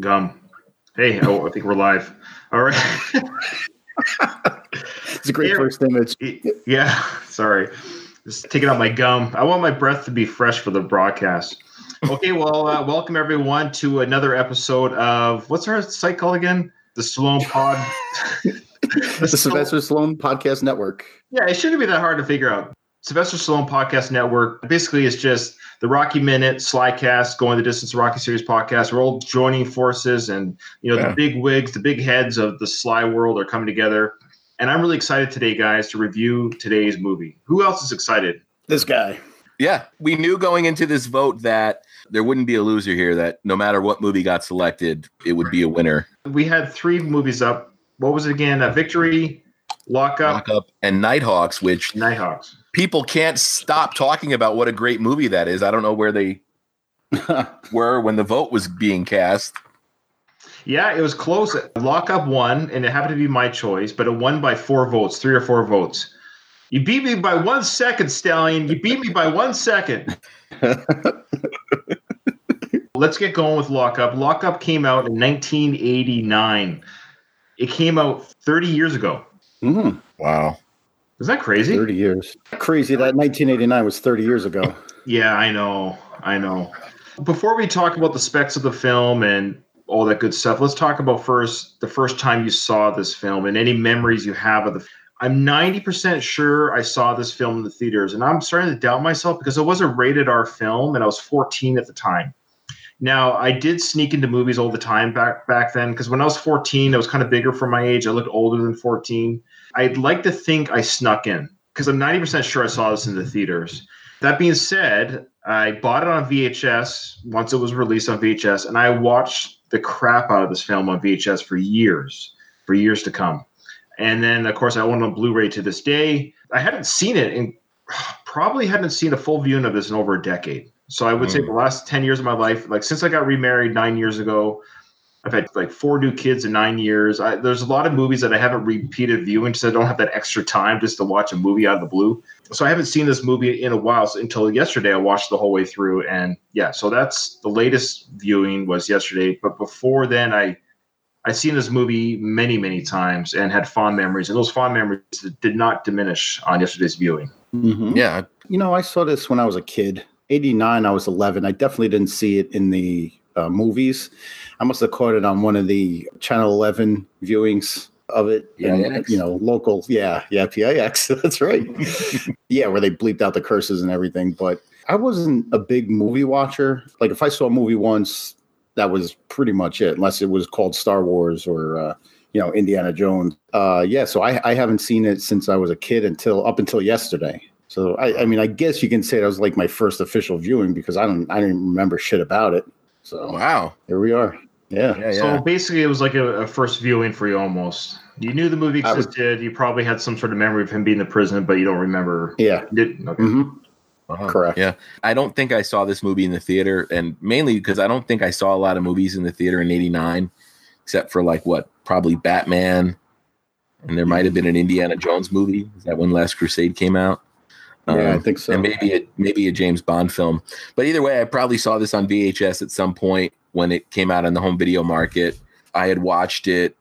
Gum. Hey, oh, I think we're live. All right. it's a great yeah. first image. Yeah. Sorry. Just taking out my gum. I want my breath to be fresh for the broadcast. Okay, well, uh, welcome everyone to another episode of what's our site called again? The Stallone Pod. the, the Sylvester Stallone Podcast Network. Yeah, it shouldn't be that hard to figure out. Sylvester Stallone Podcast Network. Basically, is just the Rocky Minute, Slycast, Going the Distance, Rocky Series podcast. We're all joining forces, and you know yeah. the big wigs, the big heads of the Sly world are coming together. And I'm really excited today, guys, to review today's movie. Who else is excited? This guy. Yeah, we knew going into this vote that there wouldn't be a loser here. That no matter what movie got selected, it would be a winner. We had three movies up. What was it again? A Victory, Lockup, Lockup, and Nighthawks. Which Nighthawks people can't stop talking about what a great movie that is. I don't know where they were when the vote was being cast. Yeah, it was close. Lockup won, and it happened to be my choice, but it won by four votes, three or four votes. You beat me by one second, Stallion. You beat me by one second. Let's get going with Lockup. Lockup came out in 1989. It came out 30 years ago. Mm, wow. Is that crazy? 30 years. Crazy that 1989 was 30 years ago. yeah, I know. I know. Before we talk about the specs of the film and all that good stuff, let's talk about first the first time you saw this film and any memories you have of the I'm 90% sure I saw this film in the theaters and I'm starting to doubt myself because it was a rated R film and I was 14 at the time. Now, I did sneak into movies all the time back back then because when I was 14, I was kind of bigger for my age. I looked older than 14. I'd like to think I snuck in because I'm 90% sure I saw this in the theaters. That being said, I bought it on VHS once it was released on VHS, and I watched the crap out of this film on VHS for years, for years to come. And then, of course, I own on Blu ray to this day. I hadn't seen it and probably hadn't seen a full viewing of this in over a decade. So I would mm. say the last 10 years of my life, like since I got remarried nine years ago, I've had like four new kids in nine years. I, there's a lot of movies that I haven't repeated viewing because I don't have that extra time just to watch a movie out of the blue. So I haven't seen this movie in a while. So until yesterday, I watched the whole way through, and yeah, so that's the latest viewing was yesterday. But before then, I I'd seen this movie many many times and had fond memories, and those fond memories did not diminish on yesterday's viewing. Mm-hmm. Yeah, you know, I saw this when I was a kid. 89 i was 11 i definitely didn't see it in the uh, movies. I must have caught it on one of the Channel 11 viewings of it. Yeah, you know, local. Yeah, yeah, PIX. That's right. yeah, where they bleeped out the curses and everything. But I wasn't a big movie watcher. Like if I saw a movie once, that was pretty much it, unless it was called Star Wars or. Uh, you know Indiana Jones. Uh, yeah, so I, I haven't seen it since I was a kid until up until yesterday. So I, I mean, I guess you can say that was like my first official viewing because I don't I didn't remember shit about it. So wow, here we are. Yeah. yeah, So basically, it was like a, a, first viewing for you almost. You knew the movie existed. Was, you probably had some sort of memory of him being in the prison, but you don't remember. Yeah. Did, okay. Mm-hmm. Uh-huh. Correct. Yeah. I don't think I saw this movie in the theater, and mainly because I don't think I saw a lot of movies in the theater in '89, except for like what probably Batman, and there might have been an Indiana Jones movie. Is that when Last Crusade came out? Yeah, um, I think so. And maybe a maybe a James Bond film. But either way, I probably saw this on VHS at some point when it came out in the home video market. I had watched it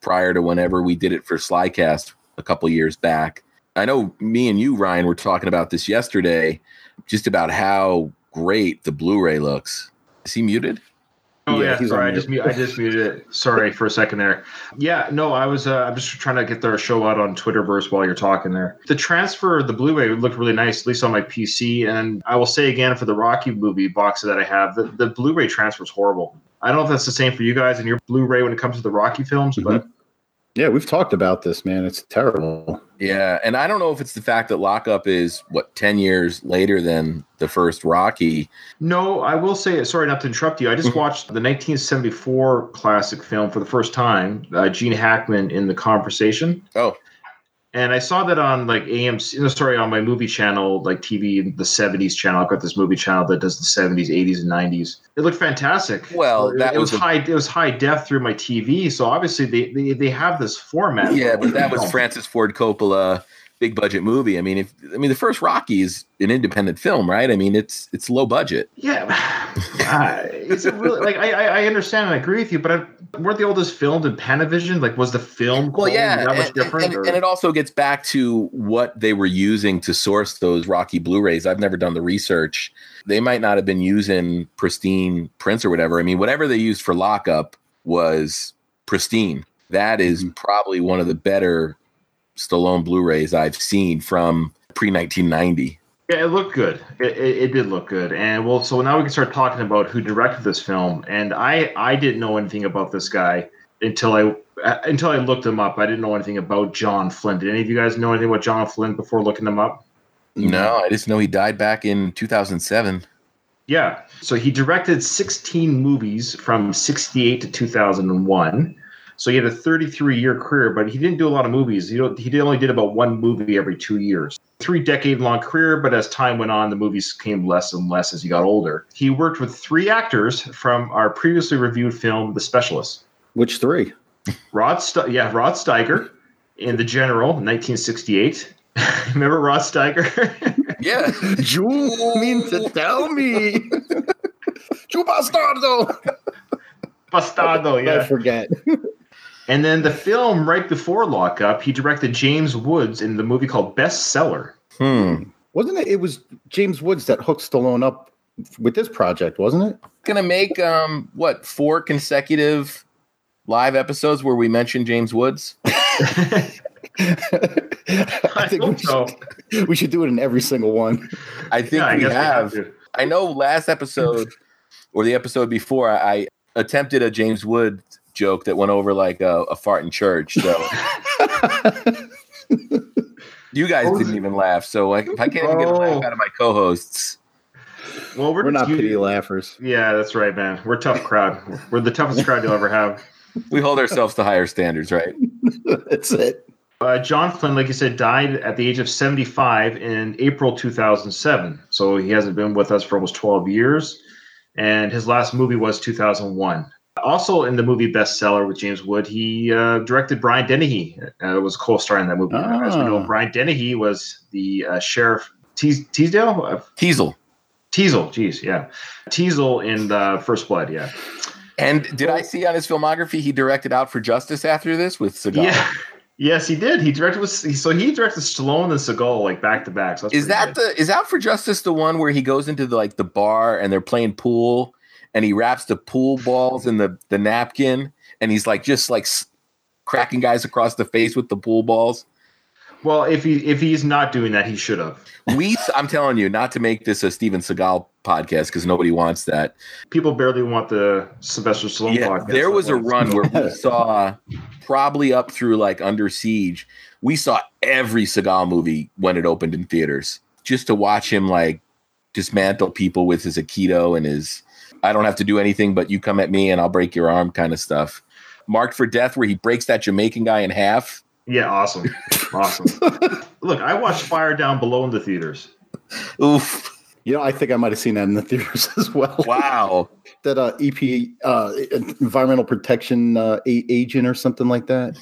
prior to whenever we did it for Slycast a couple years back. I know me and you, Ryan, were talking about this yesterday, just about how great the Blu-ray looks. Is he muted? Oh yeah, yeah sorry, I just I just muted it. Sorry for a second there. Yeah, no, I was uh, I'm just trying to get their show out on Twitterverse while you're talking there. The transfer the Blu-ray looked really nice, at least on my PC. And I will say again for the Rocky movie box that I have, the, the Blu-ray transfer is horrible. I don't know if that's the same for you guys and your Blu-ray when it comes to the Rocky films, mm-hmm. but yeah, we've talked about this, man. It's terrible. Yeah, and I don't know if it's the fact that Lockup is what ten years later than the first Rocky. No, I will say. Sorry, not to interrupt you. I just watched the 1974 classic film for the first time. Uh, Gene Hackman in the Conversation. Oh, and I saw that on like AMC, no, sorry, on my movie channel, like TV, the 70s channel. I've got this movie channel that does the 70s, 80s, and 90s. It looked fantastic. Well, that it, was, was a, high. It was high def through my TV, so obviously they they, they have this format. Yeah, but that was Francis Ford Coppola big budget movie. I mean, if I mean the first Rocky is an independent film, right? I mean, it's it's low budget. Yeah, uh, it's really like I I understand and I agree with you, but I, weren't the oldest filmed in Panavision? Like, was the film Well, yeah, that much and, different? and- and it also gets back to what they were using to source those Rocky Blu-rays. I've never done the research. They might not have been using pristine prints or whatever. I mean, whatever they used for lockup was pristine. That is Mhm. probably one of the better Stallone Blu-rays I've seen from pre 1990. Yeah, it looked good. It, it, it did look good, and well, so now we can start talking about who directed this film. And I I didn't know anything about this guy until I uh, until I looked him up. I didn't know anything about John Flynn. Did any of you guys know anything about John Flynn before looking him up? No, I just know he died back in 2007. Yeah. So he directed 16 movies from 68 to 2001. So he had a 33 year career, but he didn't do a lot of movies. He, don't, he only did about one movie every two years. Three decade long career, but as time went on, the movies came less and less as he got older. He worked with three actors from our previously reviewed film, The Specialist. Which three? Rod, St- yeah, Rod Steiger in The General, 1968. Remember Rod Steiger? Yeah. You mean to tell me? You bastardo! Bastardo, I yeah. forget. And then the film right before Lockup, he directed James Woods in the movie called Bestseller. Hmm. Wasn't it? It was James Woods that hooked Stallone up with this project, wasn't it? Gonna make um what four consecutive live episodes where we mention James Woods. I I think hope we should, we should do it in every single one. I think Yeah, I we have. to. I know last episode or the episode before, I attempted a James Wood joke that went over like a, a fart in church. So you guys Oh. didn't even laugh. So like, if I can't even get a Oh. laugh out of my co-hosts, Well, we're, We're not you- pity laughers. Yeah, that's right, man. We're a tough crowd. We're the toughest crowd you'll ever have. we hold ourselves to higher standards, right? That's it. Uh, John Flynn, like you said, died at the age of 75 in April 2007. So he hasn't been with us for almost 12 years. And his last movie was 2001. Also in the movie Bestseller with James Wood, he uh, directed Brian Dennehy. Uh, was a co-star in that movie. As we know, Ah. Brian Dennehy was the uh, sheriff Tees- Teasdale. Uh, Teasle. Teasle, geez, yeah, Teasle in the First Blood, yeah, And did I see on his filmography he directed Out for Justice after this with Seagal? yeah. Yes, he did. He directed with so he directed Stallone and Seagal like back to back. So Is that good. the is Out for Justice the one where he goes into the like the bar and they're playing pool and he wraps the pool balls in the the napkin and he's like just like cracking guys across the face with the pool balls? Well, if he if he's not doing that, he should have. We I'm telling you not to make this a Steven Seagal podcast because nobody wants that. People barely want the Sylvester Stallone Yeah, podcast. there was a run where we saw probably up through like Under Siege. We saw every Seagal movie when it opened in theaters just to watch him like dismantle people with his Aikido and his I don't have to do anything but you come at me and I'll break your arm kind of stuff. Marked for Death, where he breaks that Jamaican guy in half. Yeah, awesome, awesome. Look, I watched Fire Down Below in the theaters. Oof. You know, I think I might have seen that in the theaters as well. Wow. That uh, EP, uh, Environmental Protection uh, Agent or something like that.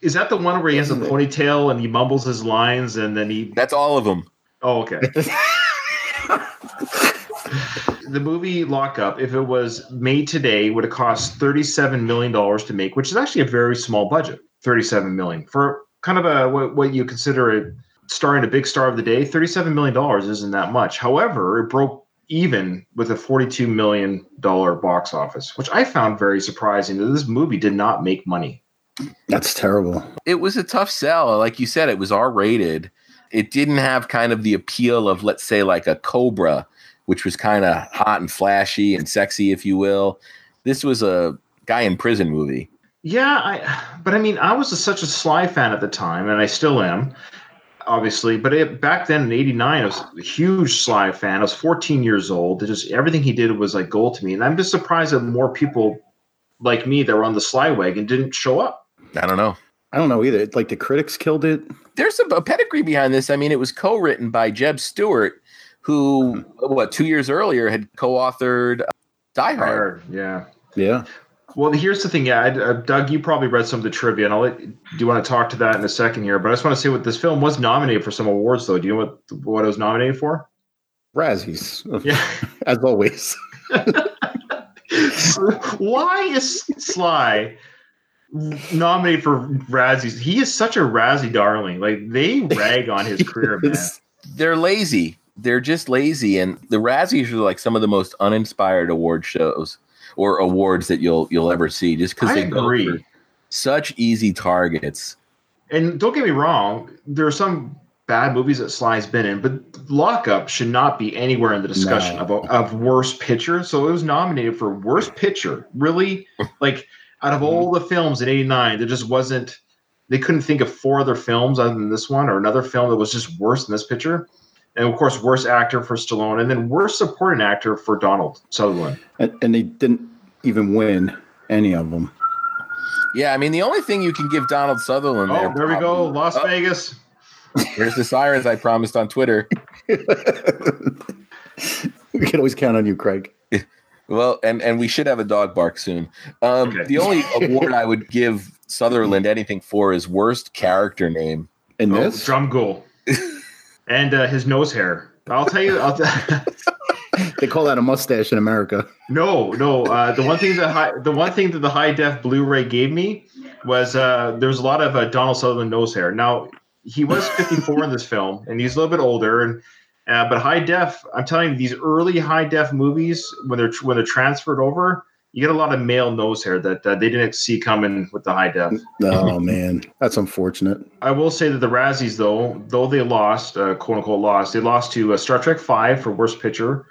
Is that the one where he has a ponytail and he mumbles his lines and then he? That's all of them. Oh, okay. the movie Lockup, if it was made today, would have cost thirty-seven million dollars to make, which is actually a very small budget. Thirty-seven million for kind of a what, what you consider a starring a big star of the day. Thirty-seven million dollars isn't that much. However, it broke even with a forty-two million dollar box office, which I found very surprising. That this movie did not make money. That's terrible. it was a tough sell. Like you said, it was R rated. It didn't have kind of the appeal of, let's say, like a Cobra, which was kind of hot and flashy and sexy, if you will. This was a guy in prison movie. Yeah, I but I mean, I was a, such a Sly fan at the time, and I still am, obviously. But it, back then in '89, I was a huge Sly fan. I was 14 years old. It just everything he did was like gold to me, and I'm just surprised that more people like me that were on the Sly wagon didn't show up. I don't know. I don't know either. Like the critics killed it. There's a, a pedigree behind this. I mean, it was co-written by Jeb Stuart, who what two years earlier had co-authored uh, Die Hard. Hard, yeah. Yeah. Well, here's the thing. Yeah, I, uh, Doug, you probably read some of the trivia, and I'll let. Do you want to talk to that in a second here? But I just want to say what this film was nominated for some awards, though. Do you know what what it was nominated for? Razzies, Yeah. as always. Why is Sly nominated for Razzies? He is such a Razzie darling. Like they rag on his career, man. They're lazy. They're just lazy, and the Razzies are like some of the most uninspired award shows or awards that you'll you'll ever see, just because they go agree. for such easy targets. And don't get me wrong, there are some bad movies that Sly's been in, but Lockup should not be anywhere in the discussion No. of of worst picture. So it was nominated for worst picture. Really, like out of all the films in '89, there just wasn't. They couldn't think of four other films other than this one or another film that was just worse than this picture. And of course, worst actor for Stallone, and then worst supporting actor for Donald Sutherland. and, and they didn't even win any of them. Yeah, I mean the only thing you can give Donald Sutherland. Oh, there we go, Las Oh, Vegas. Here's the sirens I promised on Twitter. we can always count on you, Craig. Well, and and we should have a dog bark soon. Um, Okay. The only award I would give Sutherland anything for is worst character name. In Oh, this, Drumgoole, and uh, his nose hair. I'll tell you. I'll t- they call that a mustache in America. no, no. Uh, the one thing that high, the one thing that the high def Blu-ray gave me was uh, there was a lot of uh, Donald Sutherland nose hair. Now he was 54 in this film, and he's a little bit older. And uh, but high def, I'm telling you, these early high def movies when they're when they're transferred over, you get a lot of male nose hair that uh, they didn't see coming with the high def. Oh man, that's unfortunate. I will say that the Razzies, though, though they lost, uh, quote unquote, lost, they lost to uh, Star Trek Five for Worst Picture,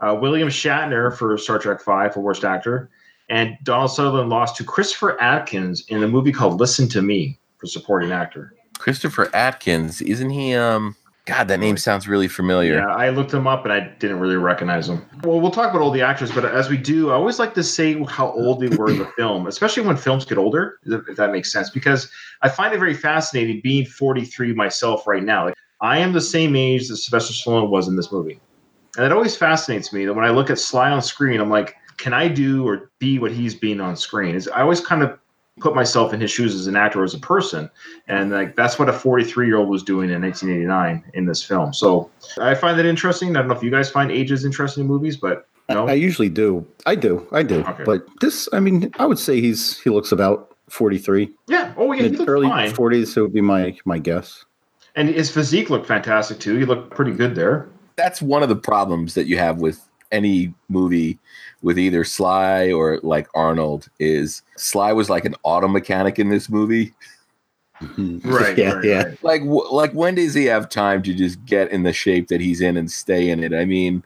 uh, William Shatner for Star Trek Five for Worst Actor, and Donald Sutherland lost to Christopher Atkins in a movie called Listen to Me for Supporting Actor. Christopher Atkins, isn't he? Um, God, that name sounds really familiar. Yeah, I looked him up and I didn't really recognize him. Well, we'll talk about all the actors, but as we do, I always like to say how old they were in the film, especially when films get older, if that makes sense, because I find it very fascinating being 43 myself right now. Like, I am the same age that Sylvester Stallone was in this movie. And it always fascinates me that when I look at Sly on screen, I'm like, can I do or be what he's being on screen? Is I always kind of put myself in his shoes as an actor, as a person, and like that's what a 43 year old was doing in 1989 in this film. So I find that interesting. I don't know if you guys find ages interesting in movies, but no. I usually do. I do. I do. Okay. But this, I mean, I would say he's he looks about forty three. yeah. Oh yeah, he early fine, forties. So it would be my my guess. and his physique looked fantastic too. He looked pretty good there. That's one of the problems that you have with any movie with either Sly or like Arnold is Sly was like an auto mechanic in this movie. Mm-hmm. Right. yeah. right, yeah. right. Like wh- like when does he have time to just get in the shape that he's in and stay in it? I mean,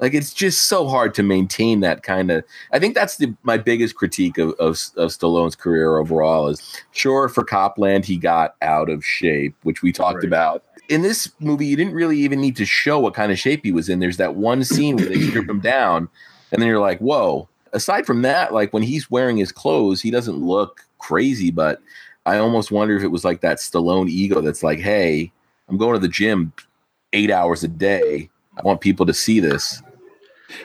like it's just so hard to maintain that kind of. I think that's the my biggest critique of, of of Stallone's career overall is sure for Copland he got out of shape, which we talked Right. about. In this movie, you didn't really even need to show what kind of shape he was in. There's that one scene where they strip him down, and then you're like, whoa. Aside from that, like when he's wearing his clothes, he doesn't look crazy, but I almost wonder if it was like that Stallone ego that's like, hey, I'm going to the gym eight hours a day. I want people to see this.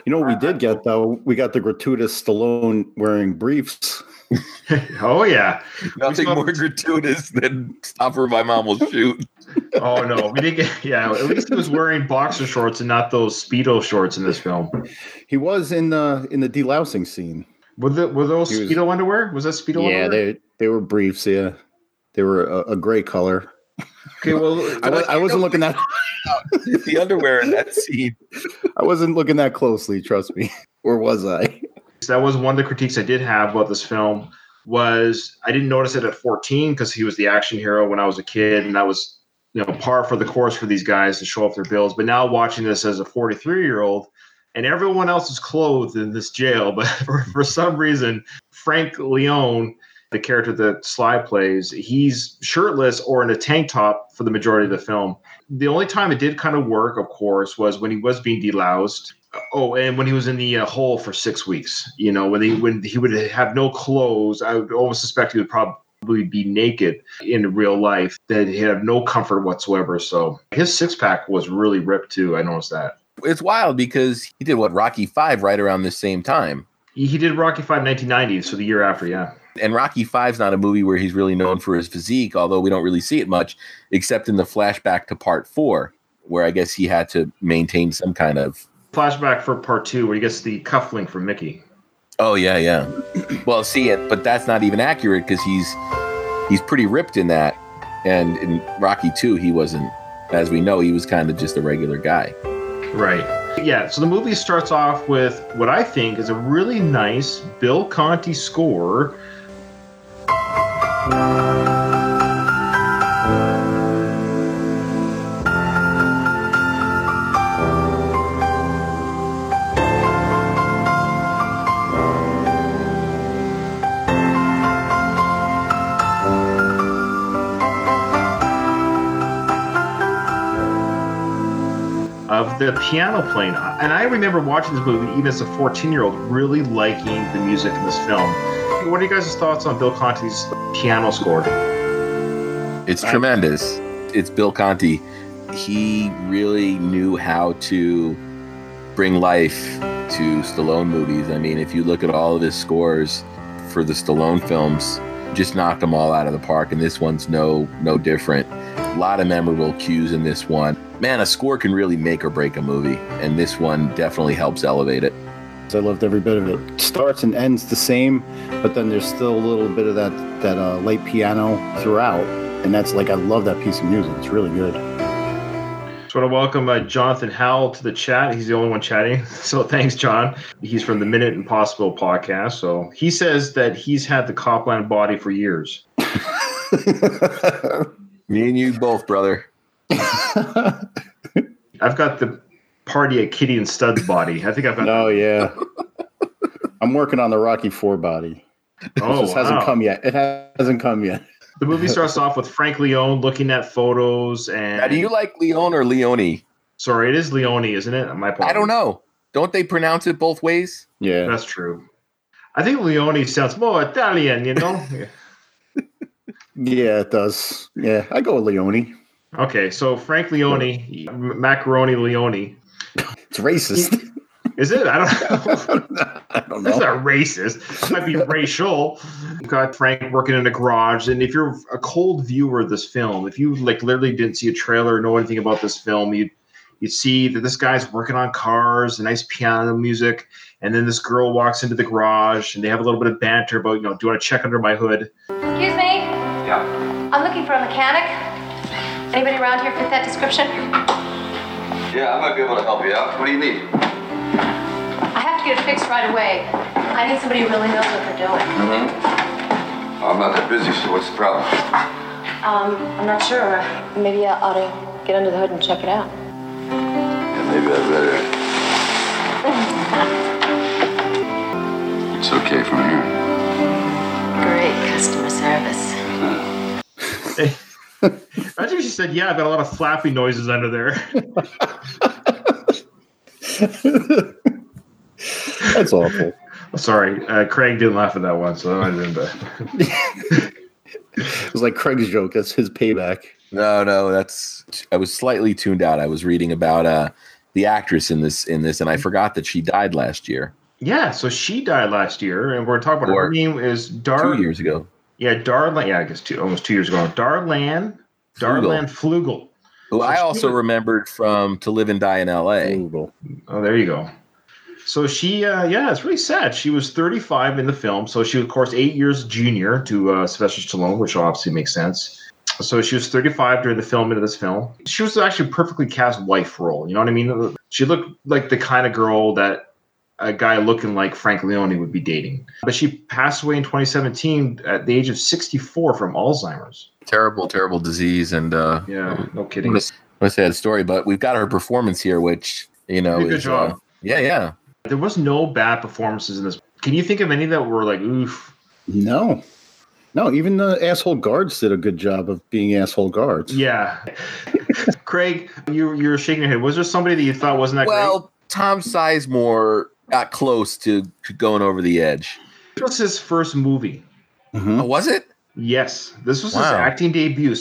You know what we did get though? We got the gratuitous Stallone wearing briefs. oh yeah. Nothing more gratuitous than stop or my mom will shoot. Oh no, we didn't get. Yeah, at least he was wearing boxer shorts and not those speedo shorts in this film. He was in the in the delousing scene. Were the were those was- speedo underwear? Was that speedo yeah, underwear? they they were briefs. Yeah, they were a, a gray color. Okay, well, I, was, I wasn't looking that the underwear in that scene. I wasn't looking that closely. Trust me, or was I? that was one of the critiques I did have about this film was I didn't notice it at 14 because he was the action hero when I was a kid, and that was you know par for the course for these guys to show off their bills. But now watching this as a 43 year old, and everyone else is clothed in this jail, but for, for some reason, Frank Leone, the character that Sly plays, he's shirtless or in a tank top for the majority of the film. The only time it did kind of work, of course, was when he was being deloused. Oh, and when he was in the uh, hole for six weeks, you know, when he when he would have no clothes, I would almost suspect he would probably be naked in real life. That he had no comfort whatsoever. So his six pack was really ripped too. I noticed that. It's wild because he did what Rocky Five right around the same time. He did Rocky Five 1990, so the year after, yeah. And Rocky Five's not a movie where he's really known for his physique, although we don't really see it much, except in the flashback to Part Four, where I guess he had to maintain some kind of flashback for Part Two, where he gets the cufflink from Mickey. Oh yeah, yeah. well, see it, but that's not even accurate because he's he's pretty ripped in that, and in Rocky Two, he wasn't. As we know, he was kind of just a regular guy. Right. Yeah. So the movie starts off with what I think is a really nice Bill Conti score. The piano playing. And I remember watching this movie, even as a 14 year old, really liking the music in this film. What are you guys' thoughts on Bill Conti's piano score? It's tremendous. It's Bill Conti. He really knew how to bring life to Stallone movies. I mean, if you look at all of his scores for the Stallone films, just knocked them all out of the park, and this one's no no different. A lot of memorable cues in this one man, a score can really make or break a movie, and this one definitely helps elevate it. I loved every bit of it. Starts and ends the same, but then there's still a little bit of that that uh, late piano throughout, and that's like I love that piece of music. It's really good. Just want to welcome uh, Jonathan Howell to the chat. He's the only one chatting, so thanks, John. He's from the Minute Impossible podcast. So he says that he's had the Copland body for years. Me and you both, brother. I've got the party at Kitty and Stud's body. I think I've got. Oh yeah. I'm working on the Rocky Four body. Oh, it just wow. hasn't come yet. It hasn't come yet. The movie starts off with Frank Leone looking at photos and. Now, do you like Leone or Leone? Sorry, it is Leone, isn't it? My I don't know. Don't they pronounce it both ways? Yeah, that's true. I think Leone sounds more Italian, you know. yeah, it does. Yeah, I go with Leone. Okay, so Frank Leone, Macaroni Leone. It's racist. Is it? I don't know. I don't know. It's not racist. It might be racial. You've got Frank working in a garage, and if you're a cold viewer of this film, if you like literally didn't see a trailer or know anything about this film, you you see that this guy's working on cars, a nice piano music, and then this girl walks into the garage, and they have a little bit of banter about, you know, do you want to check under my hood? Excuse me. Yeah. I'm looking for a mechanic. Anybody around here fit that description? Yeah, I might be able to help you out. What do you need? I have to get it fixed right away. I need somebody who really knows what they're doing. Mm-hmm. I'm not that busy, so what's the problem? Um, I'm not sure. Maybe I ought to get under the hood and check it out. Yeah, maybe I better. it's okay from here. Great customer service. Imagine if she said, "Yeah, I've got a lot of flappy noises under there." That's awful. Sorry, uh, Craig didn't laugh at that one, so that I didn't. it was like Craig's joke. That's his payback. No, no, that's. I was slightly tuned out. I was reading about uh, the actress in this in this, and I forgot that she died last year. Yeah, so she died last year, and we're talking about or her name is Dar. Two years ago. Yeah, Darlanne. Yeah, I guess two, almost two years ago. Darlanne, Darlanne Fluegel, Who I also was, remembered from To Live and Die in L.A. Fluegel. Oh, there you go. So she, uh, yeah, it's really sad. She was 35 in the film, so she was, of course, eight years junior to uh, Sylvester Stallone, which obviously makes sense. So she was 35 during the filming of this film. She was actually a perfectly cast wife role. You know what I mean? She looked like the kind of girl that a guy looking like Frank Leone would be dating. But she passed away in 2017 at the age of 64 from Alzheimer's. Terrible, terrible disease. And uh, yeah, no kidding. What a sad story. But we've got her performance here, which you know, good job. Uh, yeah, yeah. There was no bad performances in this. Can you think of any that were like oof? No. No, even the asshole guards did a good job of being asshole guards. Yeah. Craig, you you're shaking your head. Was there somebody that you thought wasn't that well, great? Tom Sizemore got close to, to going over the edge. It was his first movie. Mm-hmm. Oh, was it? Yes, this was his acting debut.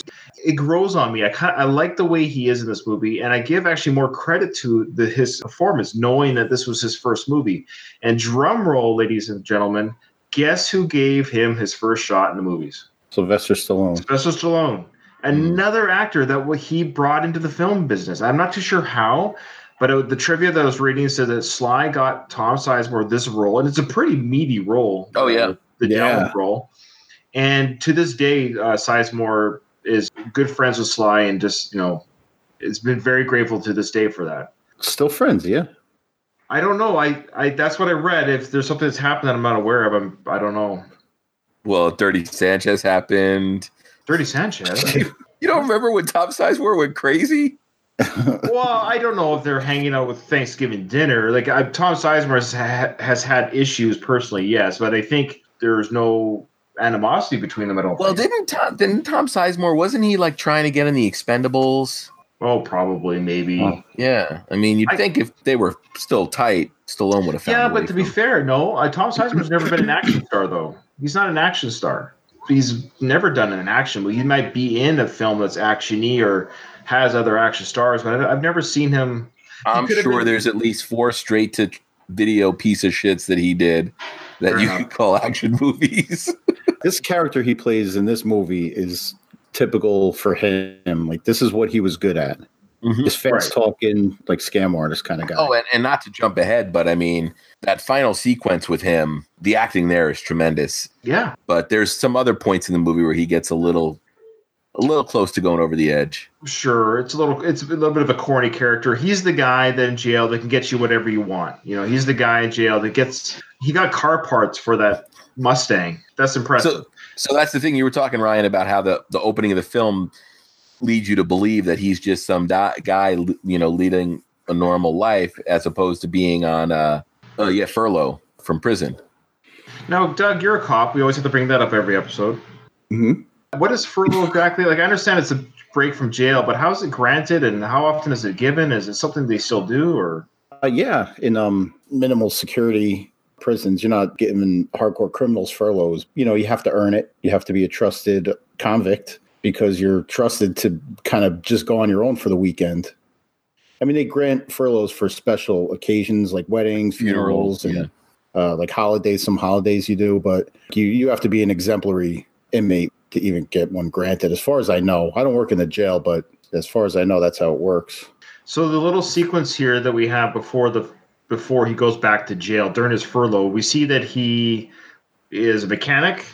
It grows on me. I kind I like the way he is in this movie, and I give actually more credit to the, his performance, knowing that this was his first movie. And drum roll, ladies and gentlemen, guess who gave him his first shot in the movies? Sylvester Stallone. Sylvester Stallone, another actor that what he brought into the film business. I'm not too sure how, but it, the trivia that I was reading said that Sly got Tom Sizemore this role, and it's a pretty meaty role. Oh, yeah. the Yeah. downward role. And to this day, uh, Sizemore is good friends with Sly, and just you know, it's been very grateful to this day for that. Still friends, yeah. I don't know. I, I that's what I read. If there's something that's happened that I'm not aware of, I'm I don't know. Well, Dirty Sanchez happened. Dirty Sanchez. You don't remember when Tom Sizemore went crazy? Well, I don't know if they're hanging out with Thanksgiving dinner. Like I, Tom Sizemore has, ha- has had issues personally, yes, but I think there's no animosity between them. at don't. Well, think. didn't Tom, didn't Tom Sizemore wasn't he like trying to get in the Expendables? oh, probably maybe. Oh. Yeah, I mean, you'd I- think if they were still tight, Stallone would have found. yeah, but to be from- fair, no, uh, Tom Sizemore's never been an action star though. He's not an action star. He's never done an action but He might be in a film that's actiony or has other action stars, but I- I've never seen him. I'm sure been- there's at least four straight to video piece of shits that he did that you could call action movies. this character he plays in this movie is typical for him. Like this is what he was good at. Mhm. This fast talking, like scam artist kind of guy. Oh, and, and not to jump ahead, but I mean that final sequence with him, the acting there is tremendous. Yeah, But there's some other points in the movie where he gets a little, a little close to going over the edge. sure. It's a little. It's a little bit of a corny character. He's the guy that in jail that can get you whatever you want. You know, he's the guy in jail that gets. He got car parts for that Mustang. That's impressive. So, so that's the thing you were talking, Ryan, about how the the opening of the film leads you to believe that he's just some di- guy, you know, leading a normal life as opposed to being on, uh, uh yeah, furlough from prison. now, Doug, you're a cop. We always have to bring that up every episode. Mhm. What is furlough exactly? Like, I understand it's a break from jail, but how is it granted, and how often is it given? Is it something they still do, or Uh, yeah, in um minimal security prisons, you're not giving hardcore criminals furloughs. You know, you have to earn it. You have to be a trusted convict because you're trusted to kind of just go on your own for the weekend. I mean, they grant furloughs for special occasions like weddings, funerals, and uh, like holidays. Some holidays you do, but you you have to be an exemplary inmate to even get one granted. As far as I know, I don't work in the jail, but as far as I know, that's how it works. So the little sequence here that we have before the before he goes back to jail during his furlough, we see that he is a mechanic.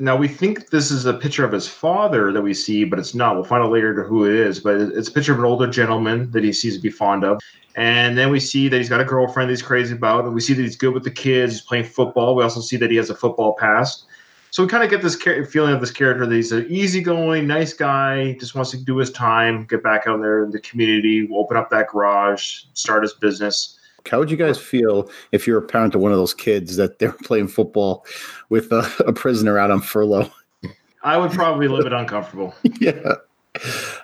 Now we think this is a picture of his father that we see, but it's not. We'll find out later who it is. But it's a picture of an older gentleman that he seems to be fond of. And then we see that he's got a girlfriend that he's crazy about, and we see that he's good with the kids. He's playing football. We also see that he has a football past. So we kind of get this feeling of this character that he's an easygoing, nice guy, just wants to do his time, get back out there in the community, open up that garage, start his business. How would you guys feel if you're a parent of one of those kids that they're playing football with a, a prisoner out on furlough? I would probably be a little bit uncomfortable. yeah,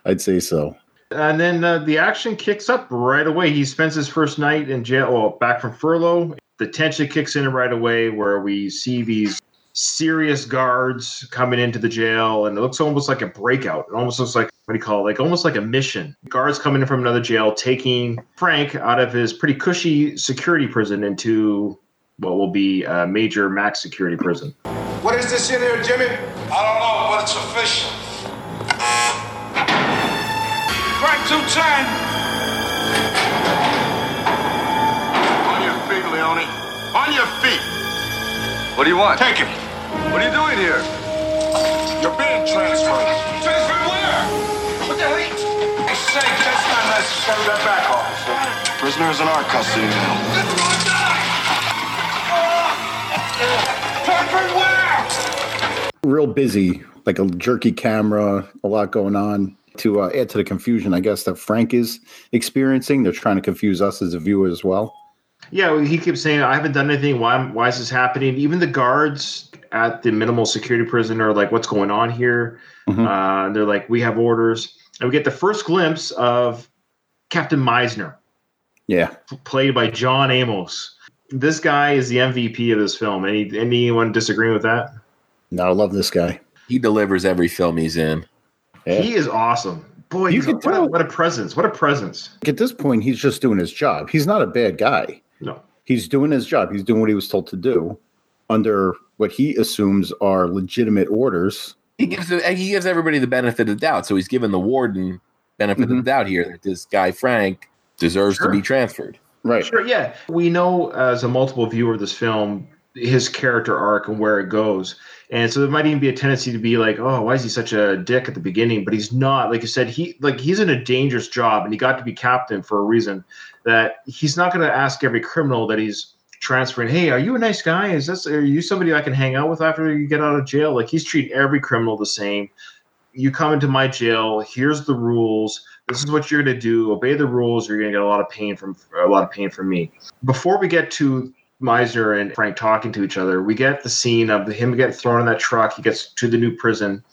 I'd say so. And then uh, the action kicks up right away. He spends his first night in jail, well, back from furlough. The tension kicks in right away, where we see these serious guards coming into the jail, and it looks almost like a breakout. It almost looks like what do you call it? Like almost like a mission. Guards coming in from another jail, taking Frank out of his pretty cushy security prison into what will be a major max security prison. What is this in here, Jimmy? I don't know, but it's official. Crack 210. On your feet, Leone. On your feet. What do you want? Take him. What are you doing here? You're being transferred. Transferred where? What the hell? are you- I say that's not necessary. That back, officer. Prisoner is in our custody now. Transferred where? Real busy, like a jerky camera, a lot going on. To uh, add to the confusion, I guess that Frank is experiencing, they're trying to confuse us as a viewer as well. Yeah, he keeps saying, "I haven't done anything. Why? Why is this happening?" Even the guards at the minimal security prison are like, "What's going on here?" Mhm. Uh, they're like, "We have orders," and we get the first glimpse of Captain Meisner, Yeah, played by John Amos. This guy is the MVP of this film. Any anyone disagreeing with that? no, I love this guy. He delivers every film he's in. Yeah. He is awesome. Boy, You he's a- can what, a, tell- what a presence. What a presence. At this point, he's just doing his job. He's not a bad guy. No. He's doing his job. He's doing what he was told to do under what he assumes are legitimate orders. He gives he gives everybody the benefit of the doubt. So he's given the warden benefit of the Mhm. doubt here that this guy Frank deserves Sure. to be transferred. Right. Sure, yeah. We know as a multiple viewer of this film, his character arc and where it goes. And so there might even be a tendency to be like, oh, why is he such a dick at the beginning? But he's not. Like you said, he like he's in a dangerous job and he got to be captain for a reason. That he's not gonna ask every criminal that he's transferring, hey, are you a nice guy? Is this are you somebody I can hang out with after you get out of jail? Like he's treating every criminal the same. You come into my jail, here's the rules this is what you're going to do obey the rules or you're going to get a lot of pain from a lot of pain from me before we get to Meisner and Frank talking to each other we get the scene of him getting thrown in that truck he gets to the new prison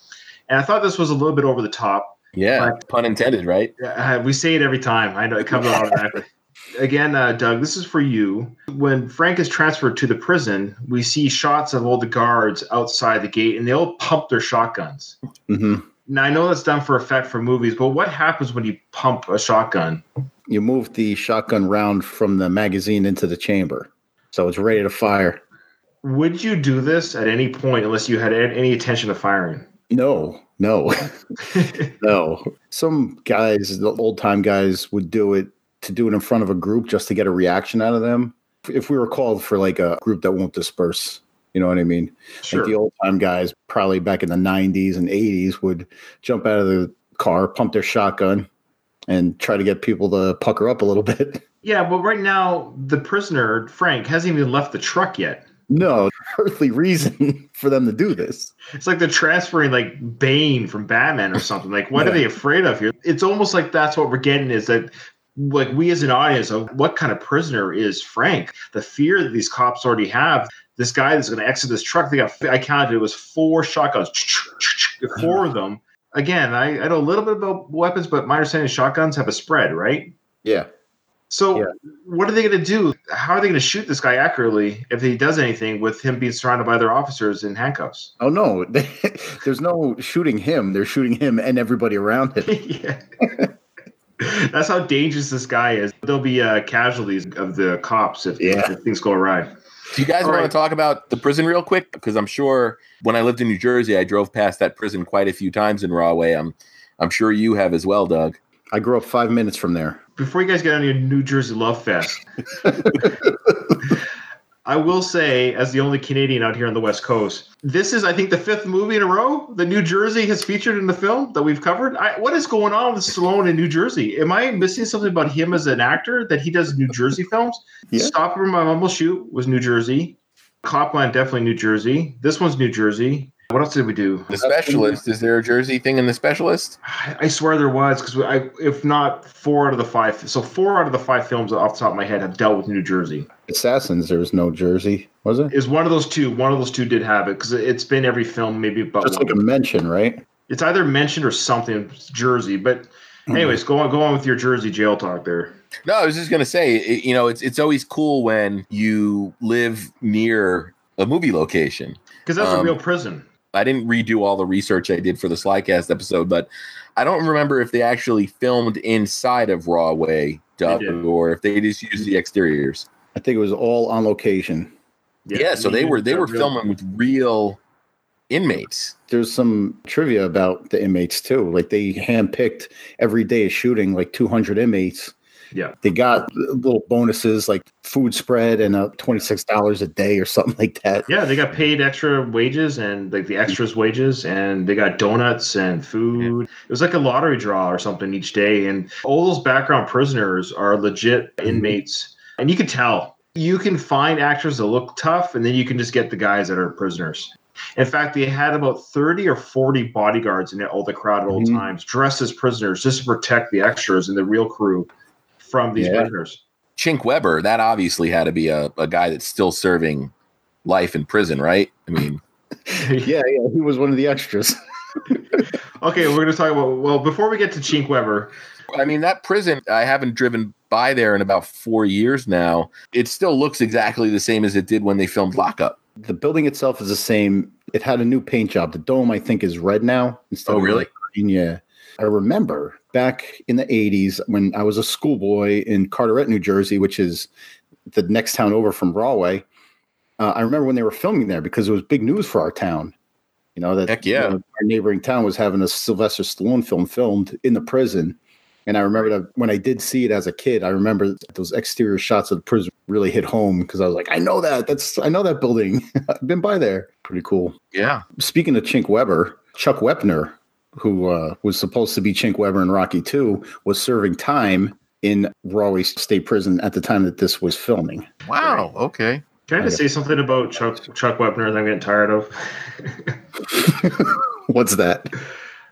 and I thought this was a little bit over the top Yeah, Right. pun intended, right? uh, we say it every time I know it comes out automatically again uh, Doug this is for you when Frank is transferred to the prison we see shots of all the guards outside the gate and they all pump their shotguns hmm now I know that's done for effect for movies but what happens when you pump a shotgun You move the shotgun round from the magazine into the chamber. So it's ready to fire. Would you do this at any point unless you had any intention of firing? No, no, no. Some guys, the old time guys, would do it to do it in front of a group just to get a reaction out of them. If we were called for like a group that won't disperse, you know what I mean? Like the old time guys, probably back in the 90s and 80s, would jump out of the car, pump their shotgun, and try to get people to pucker up a little bit. Yeah, but right now the prisoner Frank hasn't even left the truck yet. No earthly reason for them to do this. It's like they're transferring like Bane from Batman or something. Like, what are they afraid of here? It's almost like that's what we're getting is that like we as an audience of what kind of prisoner is Frank? The fear that these cops already have. This guy that's going to exit this truck. They got I counted it was four shotguns, four of them. Again, I, I know a little bit about weapons, but my understanding is shotguns have a spread, right? Yeah. So Yeah. what are they going to do? How are they going to shoot this guy accurately if he does anything with him being surrounded by other officers in handcuffs? Oh no, there's no shooting him. They're shooting him and everybody around him. yeah. That's how dangerous this guy is. There'll be uh, casualties of the cops if, Yeah. if things go awry. Do you guys All want right. to talk about the prison real quick? Because I'm sure when I lived in New Jersey, I drove past that prison quite a few times in Rahway. I'm I'm sure you have as well, Doug. I grew up five minutes from there. Before you guys get on your New Jersey love fest, I will say, as the only Canadian out here on the West Coast, this is, I think, the fifth movie in a row that New Jersey has featured in the film that we've covered. I, what is going on with Stallone in New Jersey? Am I missing something about him as an actor that he does New Jersey films? Yeah. Stop for my Mom Will Shoot was New Jersey. Copland, definitely New Jersey. This one's New Jersey. What else did we do? The specialist. Is there a Jersey thing in the specialist? I I swear there was because I, if not four out of the five, so four out of the five films off the top of my head have dealt with New Jersey. Assassins, there was no Jersey, was it? Is one of those two? One of those two did have it because it's been every film, maybe about. Just like a mention, right? it's either mentioned or something Jersey. But anyways, go on, go on with your Jersey jail talk there. No, I was just gonna say, it, you know, it's it's always cool when you live near a movie location. Because that's a Um, real prison. I didn't redo all the research I did for the Slycast episode, but I don't remember if they actually filmed inside of Rahway, Doug, did. or if they just used the exteriors. I think it was all on location. Yeah, so they were they were Real- filming with real inmates. There's some trivia about the inmates too. Like they handpicked every day of shooting like 200 inmates. Yeah. They got little bonuses like food spread and uh, $26 a day or something like that. Yeah, they got paid extra wages and like the extras wages, and they got donuts and food. It was like a lottery draw or something each day. And all those background prisoners are legit inmates, and you can tell. You can find actors that look tough, and then you can just get the guys that are prisoners. In fact, they had about 30 or 40 bodyguards in all the crowd at all Mhm. times, dressed as prisoners, just to protect the extras and the real crew from these Yeah. prisoners. Chink Weber, that obviously had to be a, a guy that's still serving life in prison, right? I mean, Yeah, yeah, he was one of the extras. Okay, we're going to talk about. Well, before we get to Chink Weber, I mean that prison. I haven't driven by there in about four years now. It still looks exactly the same as it did when they filmed Lockup. The building itself is the same. It had a new paint job. The dome, I think, is red now instead Oh, of really? green. Yeah. I remember back in the 80s when I was a schoolboy in Carteret, New Jersey, which is the next town over from Rahway. Uh, I remember when they were filming there because it was big news for our town. You know, that Heck yeah. you know, our neighboring town was having a Sylvester Stallone film filmed in the prison. And I remember that when I did see it as a kid, I remember those exterior shots of the prison really hit home because I was like, I know that. That's I know that building. I've been by there. Pretty cool. Yeah. Speaking of Chink Weber, Chuck Wepner, who uh, was supposed to be Chink Weber in Rocky 2, was serving time in Rahway State Prison at the time that this was filming. Wow. Okay. Can I just say something about Chuck Chuck Wepner that I'm getting tired of? What's that?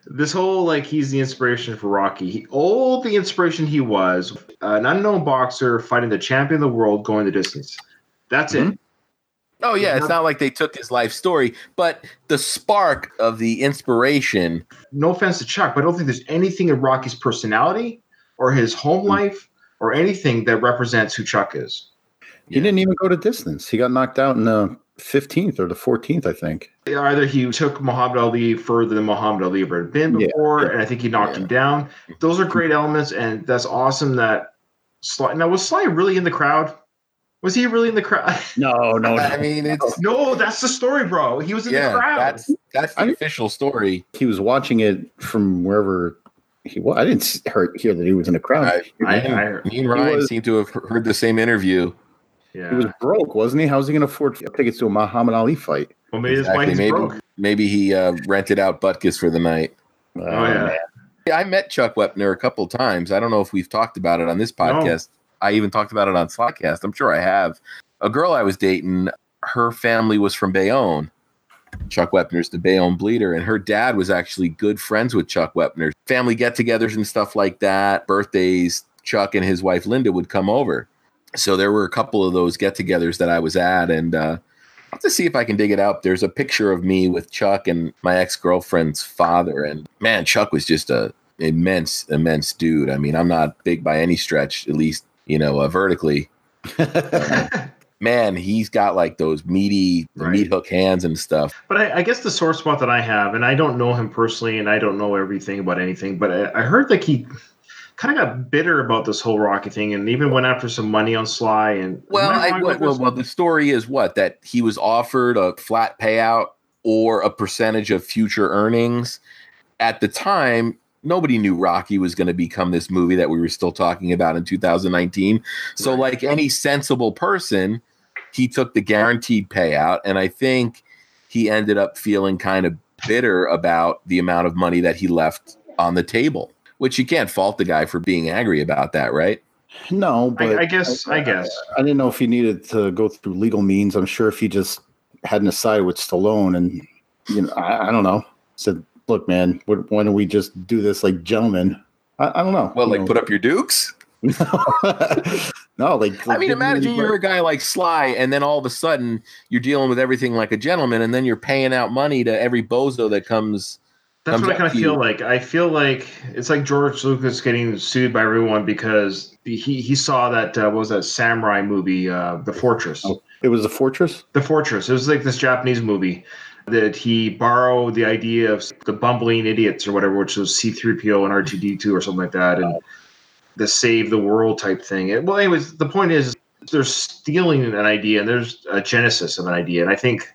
this whole like he's the inspiration for Rocky. He, all the inspiration he was an unknown boxer fighting the champion of the world going the distance. That's it. Oh yeah, it's not like they took his life story, but the spark of the inspiration. No offense to Chuck, but I don't think there's anything in Rocky's personality or his home mm. life or anything that represents who Chuck is. He didn't even go to distance. He got knocked out in the 15th or the 14th, I think. Either he took Muhammad Ali further than Muhammad Ali ever had been before, yeah. and I think he knocked him down. Those are great elements, and that's awesome that Sly. Now, was Sly really in the crowd? Was he really in the crowd? No, no, I mean, it's no, that's the story, bro. He was in the crowd. that's that's the I- official story. He was watching it from wherever he was. I didn't hear, hear that he was in the crowd. I, I- me, and- I- me and Ryan was- seem to have heard the same interview. yeah. He was broke, wasn't he? How's he going to afford tickets to a Muhammad Ali fight? well, maybe Exactly. that's why Maybe broke. maybe he uh, rented out Butkus for the night. Oh, yeah. Yeah, I met Chuck Wepner a couple times. I don't know if we've talked about it on this podcast. I even talked about it on Slycast. I'm sure I have. A girl I was dating, her family was from Bayonne. Chuck Wepner's the Bayonne Bleeder, and her dad was actually good friends with Chuck Wepner. Family get-togethers and stuff like that, birthdays. Chuck and his wife Linda would come over. So there were a couple of those get-togethers that I was at, and uh, I'll have to see if I can dig it out. There's a picture of me with Chuck and my ex-girlfriend's father, and man, Chuck was just a immense, immense dude. I mean, I'm not big by any stretch, at least you know, uh, vertically. Man, he's got like those meaty, Right. meat hook hands and stuff. But I, I guess the sore spot that I have, and I don't know him personally, and I don't know everything about anything, but I, I heard like he kind of got bitter about this whole Rocky thing, and even went after some money on Sly. And Well, I, well, well, well, the story is what that he was offered a flat payout or a percentage of future earnings. At the time, nobody knew Rocky was going to become this movie that we were still talking about in 2019. So, Right. like any sensible person, he took the guaranteed payout, and I think he ended up feeling kind of bitter about the amount of money that he left on the table. Which you can't fault the guy for being angry about that, right? No, but I, I guess, I, guess. I didn't know if he needed to go through legal means. I'm sure if he just hadn't decided with Stallone and, you know, I, I don't know, said, look, man, why don't we just do this like gentlemen? I, I don't know. Well, You like know. put up your dukes. no, like, I mean, imagine you're a guy like Sly, and then all of a sudden you're dealing with everything like a gentleman, and then you're paying out money to every bozo that comes. That's comes what I up kind of to feel like. I feel like it's like George Lucas getting sued by everyone because he he saw that uh, what was that samurai movie, uh, The Fortress. Oh, it was The fortress. The Fortress. It was like this Japanese movie that he borrowed the idea of the bumbling idiots or whatever, which was C3PO and R2D2 or something like that, and the save the world type thing. And, well, anyways, the point is they're stealing an idea and there's a genesis of an idea. And I think,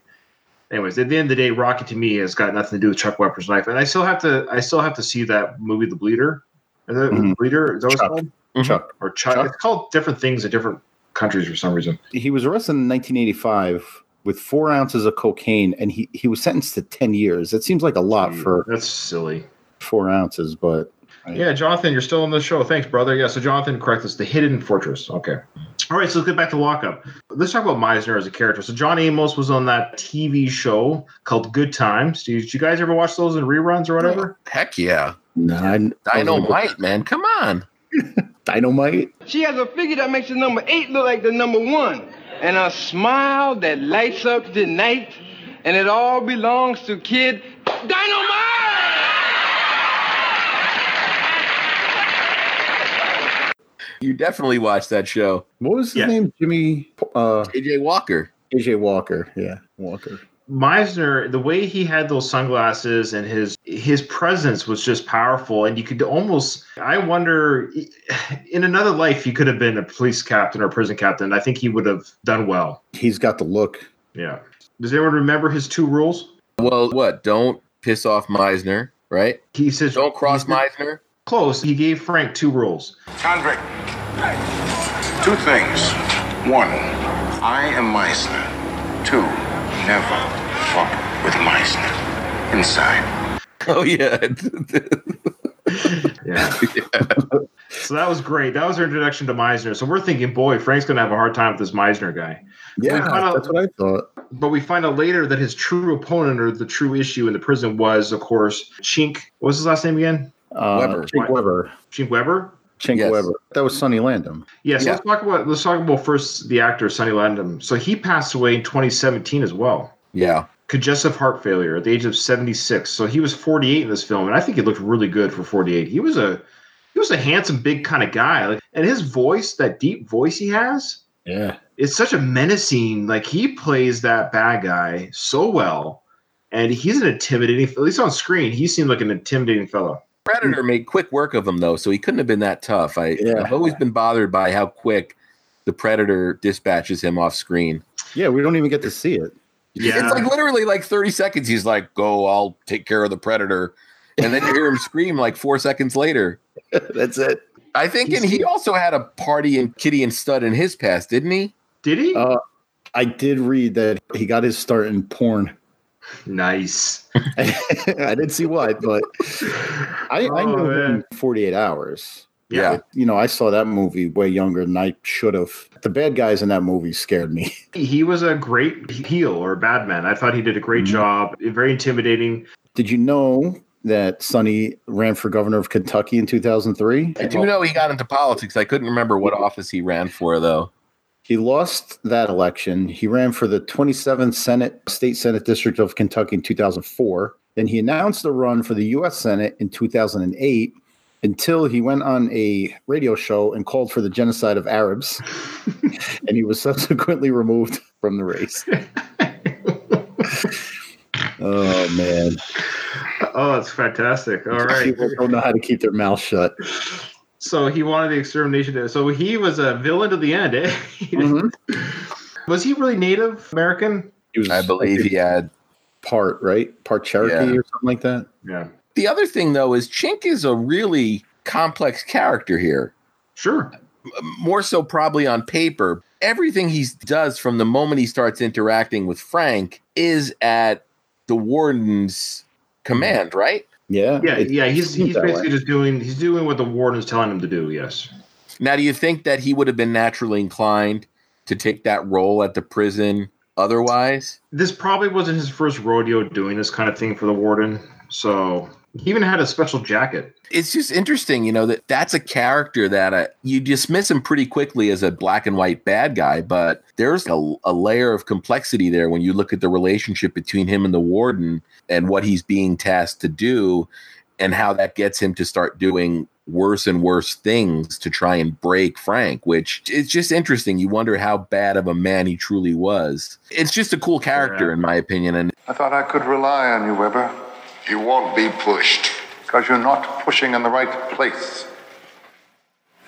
anyways, at the end of the day, Rocky to me has got nothing to do with Chuck Wepner's life. And I still have to, I still have to see that movie, The Bleeder. Is that Mhm. Bleeder? Is that what it's Chuck. called? Chuck. Or Chuck? Chuck. It's called different things in different countries for some reason. He was arrested in 1985 with four ounces of cocaine, and he, he was sentenced to 10 years. That seems like a lot for That's silly. four ounces, but Yeah, Jonathan, you're still on the show. Thanks, brother. Yeah, so Jonathan, correct us. The Hidden Fortress. Okay. All right, so let's get back to Lockup. Let's talk about Meisner as a character. So John Amos was on that TV show called Good Times. Did you guys ever watch those in reruns or whatever? Heck yeah, nine Dynamite, man, come on. Dynamite. She has a figure that makes the number eight look like the number one, and a smile that lights up the night, and it all belongs to Kid Dynamite! You definitely watched that show, What was his Yeah. name? Jimmy uh JJ Walker. JJ Walker. Yeah, Walker. Meisner, the way he had those sunglasses and his his presence was just powerful, and you could almost. I wonder, in another life, he could have been a police captain or prison captain. I think he would have done well. He's got the look. Yeah. Does anyone remember his two rules? Well, what? Don't piss off Meisner, right? He says, Don't cross Meisner. Close. He gave Frank two rules. Convict. Two things. One, I am Meisner. Two, never fuck with Meisner. Inside. Oh yeah. Yeah. so that was great. That was our introduction to Meisner. So we're thinking, boy, Frank's going to have a hard time with this Meisner guy. Yeah, out- that's what I thought. But we find out later that his true opponent or the true issue in the prison was, of course, Chink. What was his last name again? Uh, Weber. Chink Weber. Chink Weber. Chink Yes. Weber. That was Sonny Landham. Yeah, so Yeah. let's talk about let's talk about first the actor Sonny Landham. So he passed away in 2017 as well. yeah. Congestive heart failure at the age of 76. So he was 48 in this film, and I think he looked really good for 48. He was a he was a handsome, big kind of guy. Like, and his voice, that deep voice he has, Yeah. it's such a menacing. Like he plays that bad guy so well, and he's an intimidating. At least on screen, he seemed like an intimidating fellow. Predator made quick work of him though, so he couldn't have been that tough. I, Yeah. I've always been bothered by how quick the Predator dispatches him off screen. Yeah, we don't even get to see it. Yeah. It's like literally like 30 seconds. He's like, go, I'll take care of the Predator. And then you hear him scream like four seconds later. That's it. I think, and he also had a party in Kitty and Stud in his past, didn't he? Did he? Uh, I did read that he got his start in porn. Nice. I didn't see what, but I, I Oh, know man. him 48 hours. Yeah. You know, I saw that movie way younger than I should have. The bad guys in that movie scared me. He was a great heel or bad man. I thought he did a great Mhm. job. Very intimidating. Did you know that Sonny ran for governor of Kentucky in 2003? I do know he got into politics. I couldn't remember what office he ran for, though. He lost that election. He ran for the 27th Senate, State Senate District of Kentucky in 2004. Then he announced a run for the U.S. Senate in 2008 until he went on a radio show and called for the genocide of Arabs. and he was subsequently removed from the race. oh, man. Oh, that's fantastic. All right. People don't know how to keep their mouth shut. So he wanted the extermination. So he was a villain to the end, eh? Mhm. Was he really Native American? He was, I believe he had. part, right? Part Cherokee Yeah. or something like that. Yeah. The other thing, though, is Chink is a really complex character here. Sure. more so probably on paper. Everything he does from the moment he starts interacting with Frank is at the warden's command, right? Yeah. Yeah, it- yeah. He's he's that way. basically just doing he's doing what the warden's telling him to do. Yes. Now, do you think that he would have been naturally inclined to take that role at the prison otherwise? This probably wasn't his first rodeo doing this kind of thing for the warden. So he even had a special jacket. It's just interesting, you know, that that's a character that uh, you dismiss him pretty quickly as a black and white bad guy, but there's a, a layer of complexity there when you look at the relationship between him and the warden and what he's being tasked to do and how that gets him to start doing worse and worse things to try and break Frank, which it's just interesting. You wonder how bad of a man he truly was. It's just a cool character, in my opinion. And I thought I could rely on you, Weber. You won't be pushed. Because you're not pushing in the right place.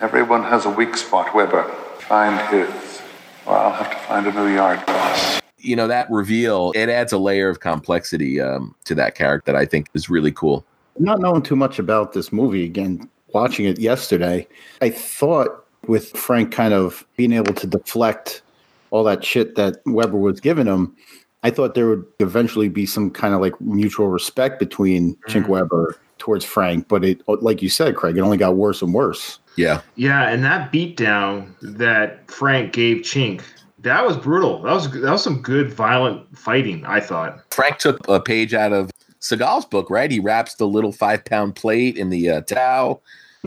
Everyone has a weak spot, Weber. Find his. Or I'll have to find a new yard boss. you know that reveal it adds a layer of complexity um, to that character that i think is really cool not knowing too much about this movie again watching it yesterday i thought with frank kind of being able to deflect all that shit that weber was giving him i thought there would eventually be some kind of like mutual respect between chink weber towards frank but it like you said craig it only got worse and worse yeah Yeah, and that beatdown that Frank gave Chink, that was brutal. That was that was some good violent fighting. I thought. frank took a page out of seagal's book right he wraps the little five pound plate in the uh, towel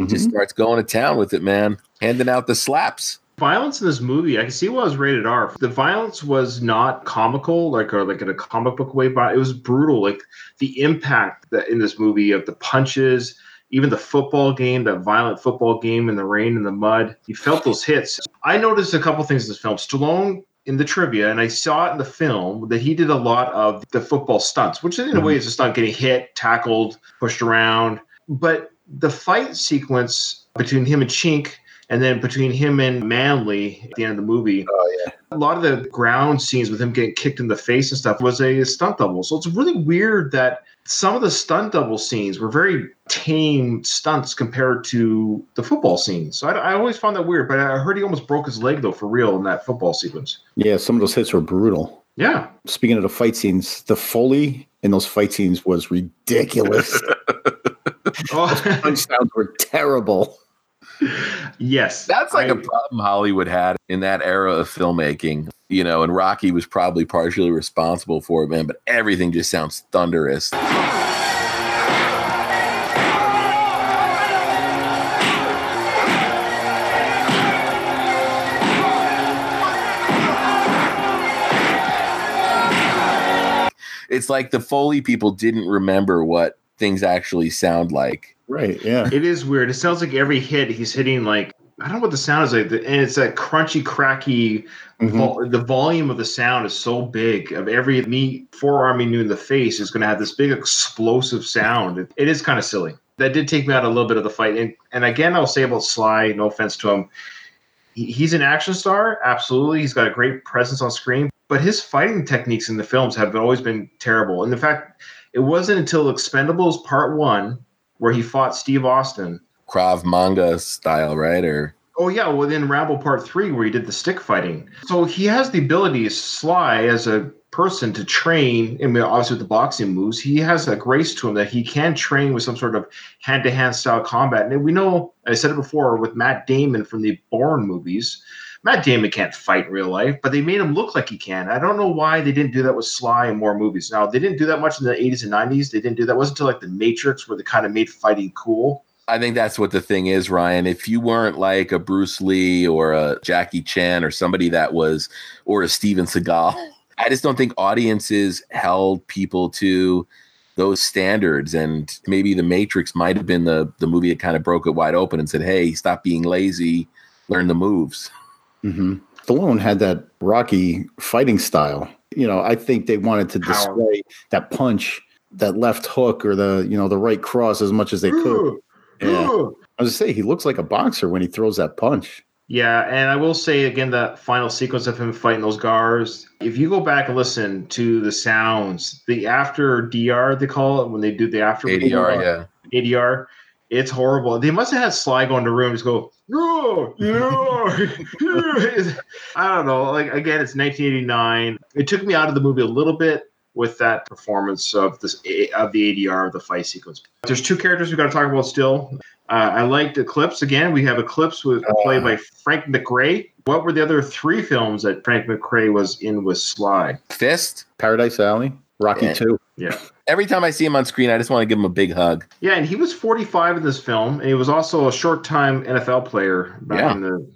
just Mhm. starts going to town with it man handing out the slaps Violence in this movie, I can see why it was rated R. The violence was not comical, like or like in a comic book way, but it was brutal. Like the impact that in this movie of the punches, even the football game, that violent football game in the rain and the mud. You felt those hits. I noticed a couple things in this film. Stallone, in the trivia, and I saw it in the film that he did a lot of the football stunts, which in a mm-hmm. way is a stunt getting hit, tackled, pushed around. But the fight sequence between him and Chink, and then between him and Manley at the end of the movie, Oh yeah. a lot of the ground scenes with him getting kicked in the face and stuff was a stunt double. So it's really weird that some of the stunt double scenes were very tame stunts compared to the football scenes. So I, I always found that weird. But I heard he almost broke his leg though for real in that football sequence. Yeah, some of those hits were brutal. Yeah, Speaking of the fight scenes, the Foley in those fight scenes was ridiculous. oh, Punch sounds were terrible. Yes, That's like a a problem Hollywood had in that era of filmmaking, you know, and Rocky was probably partially responsible for it, man, but everything just sounds thunderous. It's like the Foley people didn't remember what things actually sound like. Right. Yeah. It is weird. It sounds like every hit he's hitting like I don't know what the sound is like, and it's that crunchy, cracky. Mhm. Vol- the volume of the sound is so big. Of every knee forearming you in the face is going to have this big explosive sound. It, it is kind of silly. That did take me out a little bit of the fight. And, and again, I'll say about Sly. No offense to him, he, he's an action star. Absolutely, he's got a great presence on screen. But his fighting techniques in the films have always been terrible. And in fact, it wasn't until Expendables Part One where he fought Steve Austin Krav Manga style, right? Or Oh yeah, well then Rambo Part Three where he did the stick fighting. So he has the ability, Sly, as a person to train. I mean, obviously with the boxing moves, he has a grace to him that he can train with some sort of hand-to-hand style combat. And we know, I said it before, with Matt Damon from the Bourne movies, Matt Damon can't fight in real life, but they made him look like he can. I don't know why they didn't do that with Sly in more movies. Now they didn't do that much in the 80s and 90s. They didn't do that. It wasn't until like the Matrix where they kind of made fighting cool. I think that's what the thing is, Ryan. If you weren't like a Bruce Lee or a Jackie Chan or somebody that was, or a Steven Seagal, I just don't think audiences held people to those standards. And maybe The Matrix might have been the the movie that kind of broke it wide open and said, "Hey, stop being lazy, learn the moves." Hmm Stallone had that Rocky fighting style. You know, I think they wanted to Power. display that punch, that left hook, or the you know the right cross as much as they could. Yeah. I was to say he looks like a boxer when he throws that punch. Yeah, and I will say again that final sequence of him fighting those guards. If you go back and listen to the sounds, the after DR they call it when they do the after ADR, yeah. ADR, it's horrible. They must have had Sly go in the room and just go, no, no. I don't know. Like again, it's 1989. It took me out of the movie a little bit with that performance of this of the ADR of the fight sequence. There's two characters we got to talk about still. Uh, I liked Eclipse again. We have Eclipse with played by Frank McRae. What were the other three films that Frank McRae was in with Sly? Fist. Paradise Alley, Rocky Yeah. Two. Yeah. Every time I see him on screen, I just want to give him a big hug. Yeah, and he was 45 in this film, and he was also a short time NFL player back Yeah. in the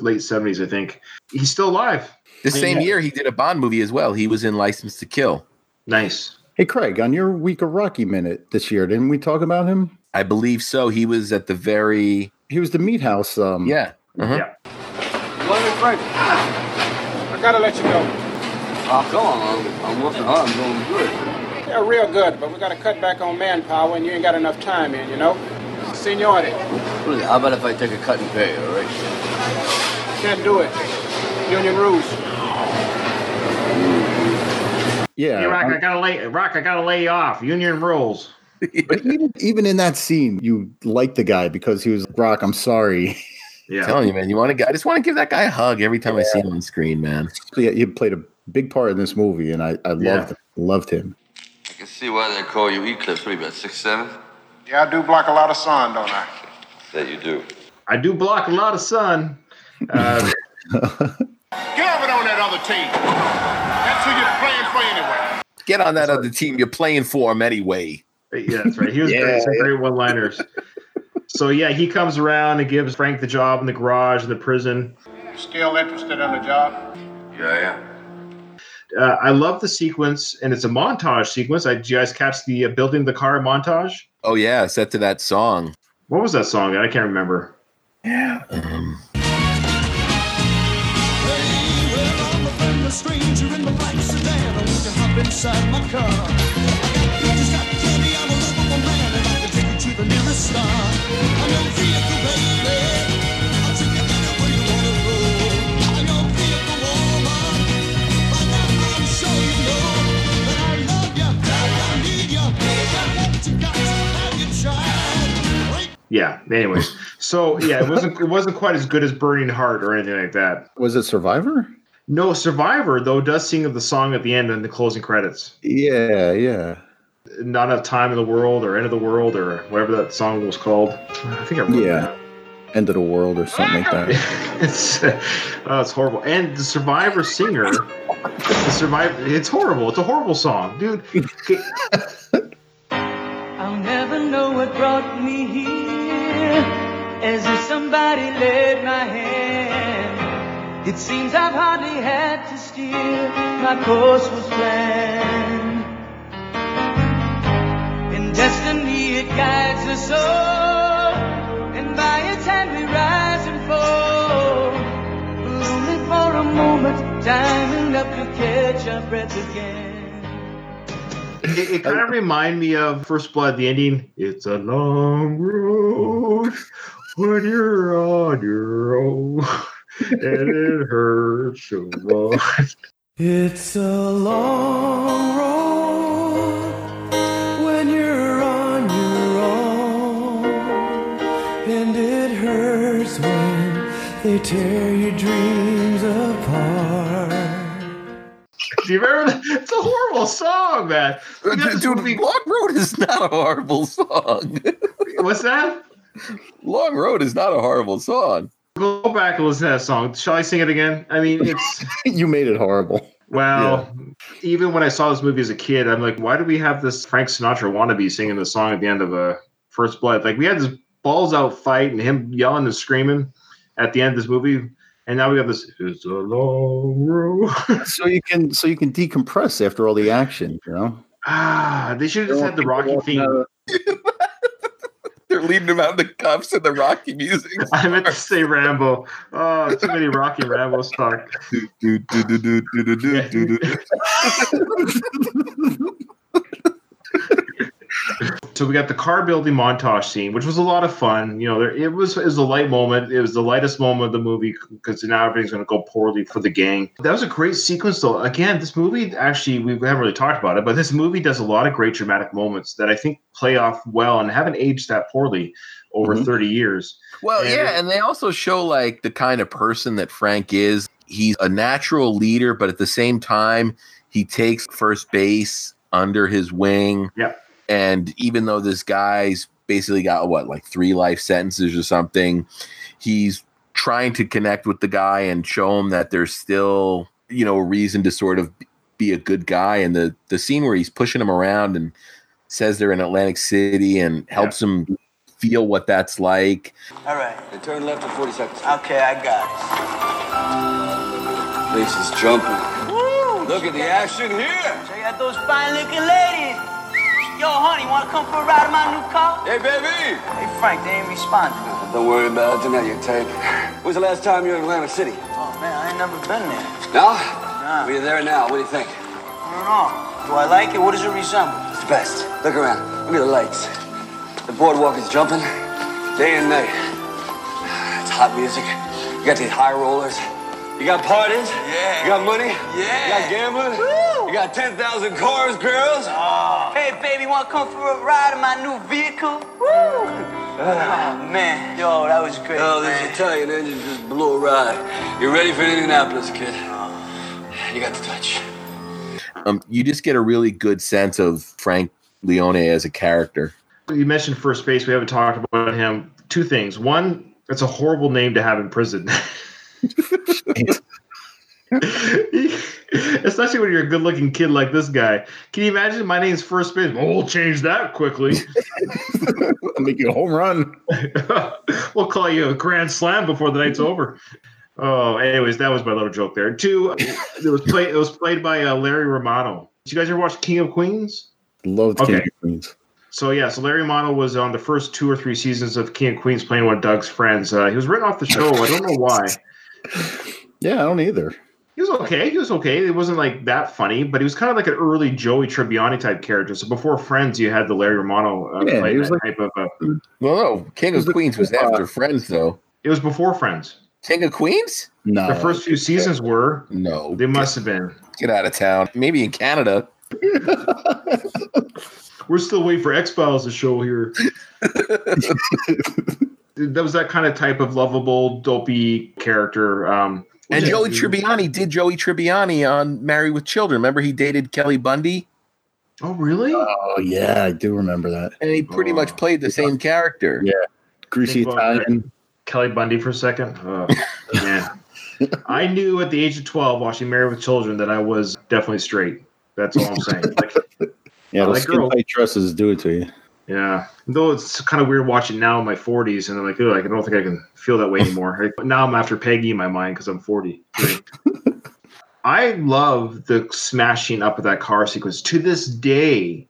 late 70s, I think. He's still alive. This Yeah. same year, he did a Bond movie as well. He was in License to Kill. Nice. Hey Craig, on your week of Rocky minute this year, didn't we talk about him? I believe so. He was at the very He was the meat house. Um, yeah. Uh-huh. Yeah. Love Frank. I gotta let you go. Oh, come on. I'm, I'm working hard. I'm doing good. Yeah, real good, but we gotta cut back on manpower and you ain't got enough time in, you know? Seniority. How about if I take a cut and pay, all right? Can't do it. Union rules. yeah. Hey, Rock, um, I gotta lay Rock, I gotta lay you off. Union rules. but even, even in that scene, you liked the guy because he was Rock. I'm sorry. Yeah. telling you, man. You want to? I just want to give that guy a hug every time I see him on screen, man. Yeah, he played a big part in this movie, and I, I loved Yeah. loved him. I can see why they call you Eclipse. What are you, about six, seven? Yeah, I do block a lot of sun, don't I? That you do. I do block a lot of sun. Uh, Get over on that other team. That's who you're playing for anyway. Get on that other team. You're playing for him anyway. yeah, that's right. He was Yeah, great. Some great one-liners. so yeah, he comes around and gives Frank the job in the garage in the prison. Still interested in the job? Yeah, I am. Uh, I love the sequence, and it's a montage sequence. I, did you guys catch the uh, building the car montage? Oh yeah, set to that song. What was that song? I can't remember. Yeah. Um, a Yeah. Anyways, so yeah, it wasn't it wasn't quite as good as Burning Heart or anything like that. Was it Survivor? No, Survivor though does sing of the song at the end in the closing credits. Yeah, yeah. Not enough time in the world or end of the world or whatever that song was called. I think I Yeah. End of the world or something like that. that. it's oh, it's horrible. And the Survivor singer, the Survivor, it's horrible. It's a horrible song, dude. I'll never know what brought me here, as if somebody led my hand. It seems I've hardly had to steer, my course was planned. In destiny it guides us all, and by its hand we rise and fall. Only for a moment, time enough to catch our breath again. It, it kind of remind me of First Blood, the ending. It's a long road when you're on your own, and it hurts so much. It's a long road horrible song, man. Uh, we Dude, movie- Long Road is not a horrible song. What's that? Long Road is not a horrible song. Go back and listen to that song. Shall I sing it again? I mean, it's you made it horrible. well. Even when I saw this movie as a kid, I'm like, why do we have this Frank Sinatra wannabe singing the song at the end of a First Blood? Like we had this balls out fight and him yelling and screaming at the end of this movie, and now we have this. It's a long road. So you can so you can decompress after all the action, you know? ah, they should have just had the Rocky theme. They're leading him out in the cuffs and the Rocky music. I meant to say Rambo. Oh, too many Rocky Rambo stuck. So we got the car building montage scene, which was a lot of fun. You know, there, it was it was a light moment. It was the lightest moment of the movie because now everything's going to go poorly for the gang. That was a great sequence, though. Again, this movie actually we haven't really talked about it, but this movie does a lot of great dramatic moments that I think play off well and haven't aged that poorly over Mhm. thirty years. Well, And- yeah, and they also show like the kind of person that Frank is. He's a natural leader, but at the same time, he takes first base under his wing. Yeah. And even though this guy's basically got what, like three life sentences or something, he's trying to connect with the guy and show him that there's still, you know, a reason to sort of be a good guy. And the the scene where he's pushing him around and says they're in Atlantic City and helps him feel what that's like. All right. And turn left in 40 seconds. Okay, I got Place is jumping. Woo! Look at the action here. Check out those fine looking ladies. Yo, honey, wanna come for a ride in my new car? Hey, baby. Hey, Frank, they ain't responding. Don't worry about it. Tonight you're tape. When's the last time you were in Atlantic City? Oh, man, I ain't never been there. No? Nah, We're there now. What do you think? I don't know. Do I like it? What does it resemble? It's the best. Look around. Look at the lights. The boardwalk is jumping day and night. It's hot music. You got these high rollers. You got parties. Yeah. You got money. Yeah. You got gambling. Woo. You got 10,000 cars, girls. Ah. Hey, baby, wanna come for a ride in my new vehicle? Woo! Ah. Oh, man. Yo, that was great, Oh, man. this Italian engine just blew a ride. You ready for Indianapolis, kid? Ah. You got the touch. um, you just get a really good sense of Frank Leone as a character. You mentioned first base. We haven't talked about him. Two things. One, it's a horrible name to have in prison. Especially when you're a good-looking kid like this guy. Can you imagine? My name's first base. Well, we'll change that quickly. Make you a home run. we'll call you a grand slam before the night's over. Oh, anyways, that was my little joke there. Two, it was played. It was played by uh, Larry Romano. Did you guys ever watch King of Queens? Loved Okay. King of Queens. So yeah, so Larry Romano was on the first two or three seasons of King of Queens, playing one of Doug's friends. Uh, he was written off the show. I don't know why. Yeah, I don't either. He was okay. He was okay. It wasn't like that funny, but he was kind of like an early Joey Tribbiani type character. So before Friends, you had the Larry Romano uh, Yeah, play was that like- type of. Uh, Well, no, King of Queens was after Friends, though. it was before Friends. King of Queens? No, The first few seasons were. No, They must have been. get out of town. Maybe in Canada. We're still waiting for X Files to show here. that was that kind of type of lovable, dopey character. Um, And which- Joey Tribbiani did Joey Tribbiani on Married with Children. Remember he dated Kelly Bundy? Oh, really? Oh yeah, I do remember that. And he pretty much played the same character. Yeah, greasy Italian. Kelly Bundy for a second. Oh, man. I knew at the age of 12, watching Married with Children, that I was definitely straight. That's all I'm saying. Like, Yeah, those like skin tight dresses do it to you. Yeah. Though it's kind of weird watching now in my 40s, and I'm like, oh, I don't think I can feel that way anymore. Like, now I'm after Peggy in my mind because I'm 40. I love the smashing up of that car sequence. To this day,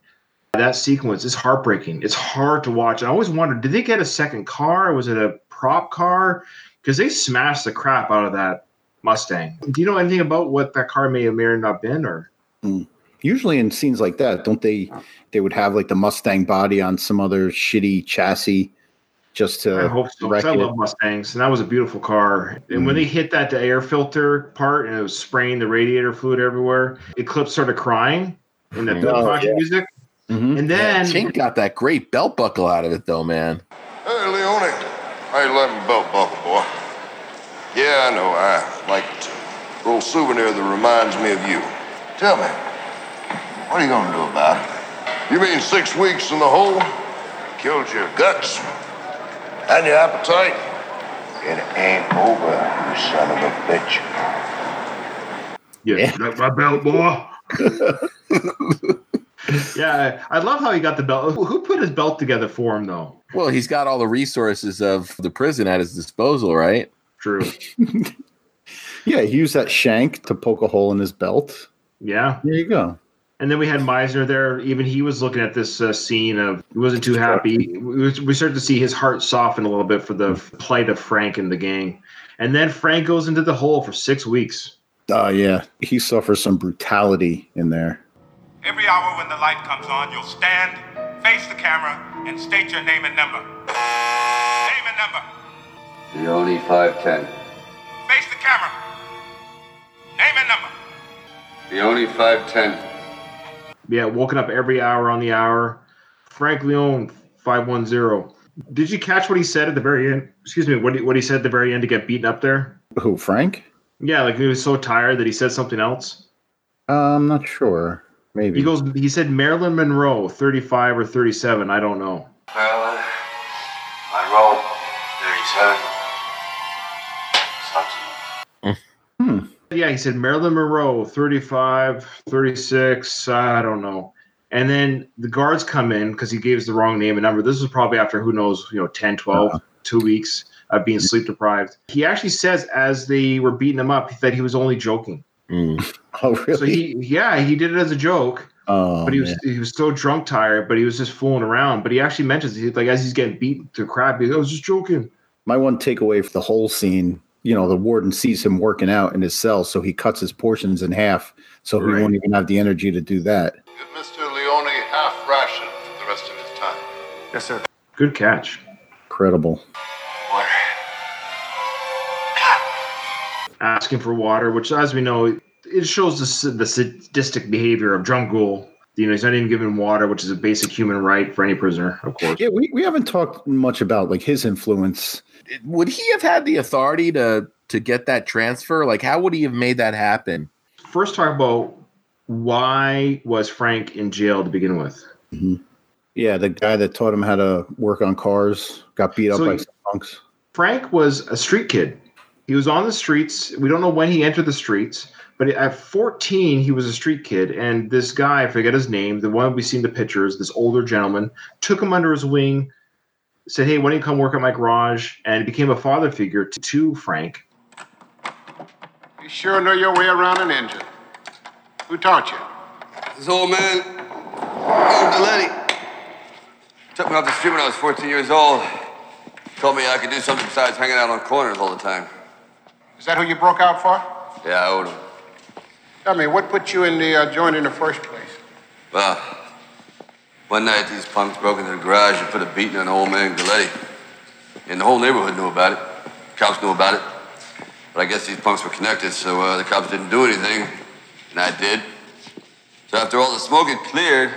that sequence is heartbreaking. It's hard to watch. I always wondered, did they get a second car? Was it a prop car? Because they smashed the crap out of that Mustang. Do you know anything about what that car may have may or not been? Or hmm. Usually in scenes like that, don't they? They would have like the Mustang body on some other shitty chassis, just to I hope so. 'cause wreck I it. love Mustangs, and that was a beautiful car. And when they hit that the air filter part, and it was spraying the radiator fluid everywhere, Eclipse started crying in the Oh, yeah. music. Mhm. And then Chink got that great belt buckle out of it, though, man. Hey, Leone. How you liking belt buckle, boy? Yeah, I know. I like it too. Little souvenir that reminds me of you. Tell me, what are you gonna do about it? You mean six weeks in the hole? Killed your guts and your appetite? It ain't over, you son of a bitch. yeah, Yeah. that's my belt, boy. yeah, I love how he got the belt. Who put his belt together for him, though? Well, he's got all the resources of the prison at his disposal, right? True. Yeah, he used that shank to poke a hole in his belt. Yeah. There you go. And then we had Meisner there. Even he was looking at this uh, scene of he wasn't too happy. We, we started to see his heart soften a little bit for the plight of Frank and the gang. And then Frank goes into the hole for six weeks. Oh yeah, he suffers some brutality in there. Every hour when the light comes on, you'll stand, face the camera, and state your name and number. Name and number. The only 510. Face the camera. Name and number. The only 510. Yeah, woken up every hour on the hour. Frank one zero. Did you catch what he said at the very end? Excuse me, what he, what he said at the very end to get beaten up there? Who, Frank? Yeah, like he was so tired that he said something else. Uh, I'm not sure. Maybe. He goes. He said Marilyn Monroe, thirty five or thirty seven. I don't know. Yeah, he said Marilyn Monroe, 35, 36, I don't know. And then the guards come in because he gave us the wrong name and number. This was probably after who knows, you know, 10, 12, uh-huh. two weeks of being sleep deprived. He actually says as they were beating him up that he was only joking. Mm. oh, really? So he, yeah, he did it as a joke, oh, but he was man. he was so drunk tired, but he was just fooling around. But he actually mentions he, like as he's getting beat to crap, he goes, I was just joking. My one takeaway for the whole scene, you know, the warden sees him working out in his cell, so he cuts his portions in half, so he won't even have the energy to do that. Give Mr. Leone half ration for the rest of his time. Yes, sir. Good catch. Incredible. Water. asking for water, which, as we know, it shows the, the sadistic behavior of Drumgoole. You know, he's not even given water, which is a basic human right for any prisoner, of course. Yeah, we, we haven't talked much about like his influence. Would he have had the authority to to get that transfer? Like, how would he have made that happen? First, talk about why was Frank in jail to begin with? Mm-hmm. Yeah, the guy that taught him how to work on cars got beat up So by he- some punks. Frank was a street kid. He was on the streets. We don't know when he entered the streets, but at 14, he was a street kid. And this guy, I forget his name, the one we see in the pictures, this older gentleman, took him under his wing, said, Hey, why don't you come work at my garage? And became a father figure to, to Frank. You sure know your way around an engine. Who taught you? This old man, old Delaney, took me off the street when I was 14 years old. Told me I could do something besides hanging out on corners all the time. Is that who you broke out for? Yeah, I owed him. Tell me, what put you in the uh, joint in the first place? Well, one night these punks broke into the garage and put a beating on old man Galletti. And the whole neighborhood knew about it. Cops knew about it. But I guess these punks were connected, so uh, the cops didn't do anything. And I did. So after all the smoke had cleared,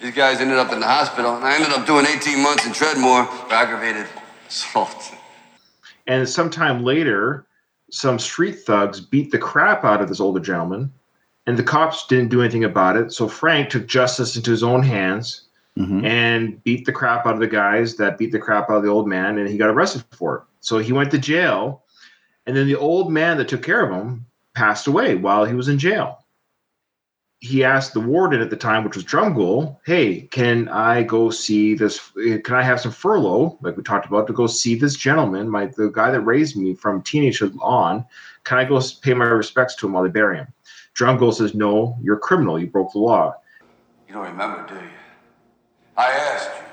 these guys ended up in the hospital, and I ended up doing 18 months in Treadmore for aggravated assault. And sometime later, some street thugs beat the crap out of this older gentleman, and the cops didn't do anything about it. So Frank took justice into his own hands Mhm. and beat the crap out of the guys that beat the crap out of the old man, and he got arrested for it. So he went to jail, and then the old man that took care of him passed away while he was in jail. He asked the warden at the time, which was Drumgoole, "Hey, can I go see this? Can I have some furlough, like we talked about, to go see this gentleman, my the guy that raised me from teenagehood on? Can I go pay my respects to him while they bury him?" Drumgoole says, "No, you're a criminal. You broke the law." You don't remember, do you? I asked you.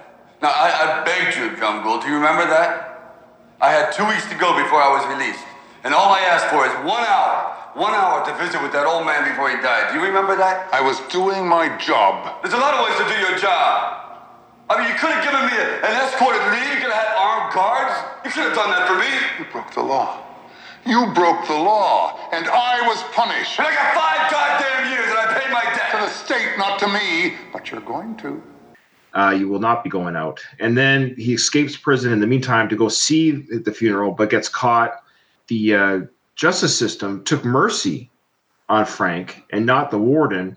Now, I, I begged you, Drumgoole. Do you remember that? I had two weeks to go before I was released. And all I asked for is one hour. One hour to visit with that old man before he died. Do you remember that? I was doing my job. There's a lot of ways to do your job. I mean, you could have given me a- an escorted leave. You could have had armed guards. You could have done that for me. You broke the law. You broke the law, and I was punished. And I got five goddamn years, and I paid my debt. To the state, not to me. But you're going to. uh, you will not be going out. And then he escapes prison in the meantime to go see the funeral, but gets caught. The uh, justice system took mercy on Frank and not the warden.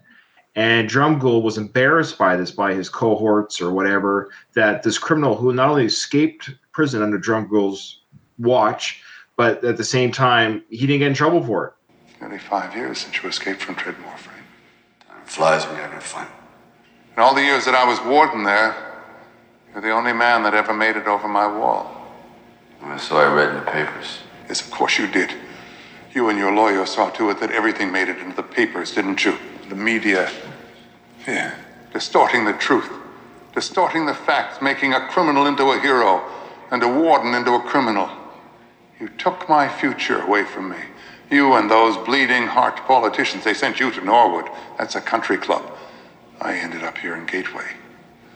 And Drumgoole was embarrassed by this, by his cohorts or whatever, that this criminal who not only escaped prison under Drumgoole's watch, but at the same time, he didn't get in trouble for it. Nearly five years since you escaped from Treadmore, Frank. Time Flies when you're having fun. In all the years that I was warden there, you're the only man that ever made it over my wall. I saw I read in the papers. Yes, of course you did. You and your lawyer saw to it that everything made it into the papers, didn't you? The media. Yeah. Distorting the truth. Distorting the facts, making a criminal into a hero and a warden into a criminal. You took my future away from me. You and those bleeding heart politicians, they sent you to Norwood. That's a country club. I ended up here in Gateway.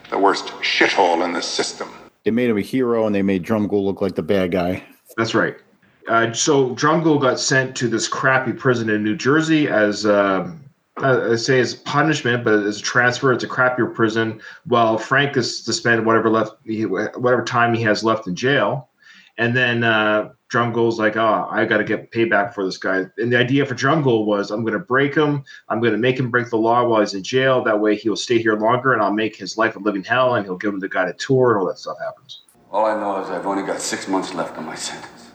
The worst shithole in the system. They made him a hero and they made Drumgoole look like the bad guy. That's right. Uh, so Drumgoole got sent to this crappy prison in New Jersey as, uh, uh, I say, as punishment, but as a transfer. It's a crappier prison. While Frank is to spend whatever left, whatever time he has left in jail, and then uh, Drumgoole's like, "Oh, I got to get payback for this guy." And the idea for Drumgool was, "I'm going to break him. I'm going to make him break the law while he's in jail. That way, he'll stay here longer, and I'll make his life a living hell, and he'll give him the guy a tour, and all that stuff happens." All I know is I've only got six months left on my sentence.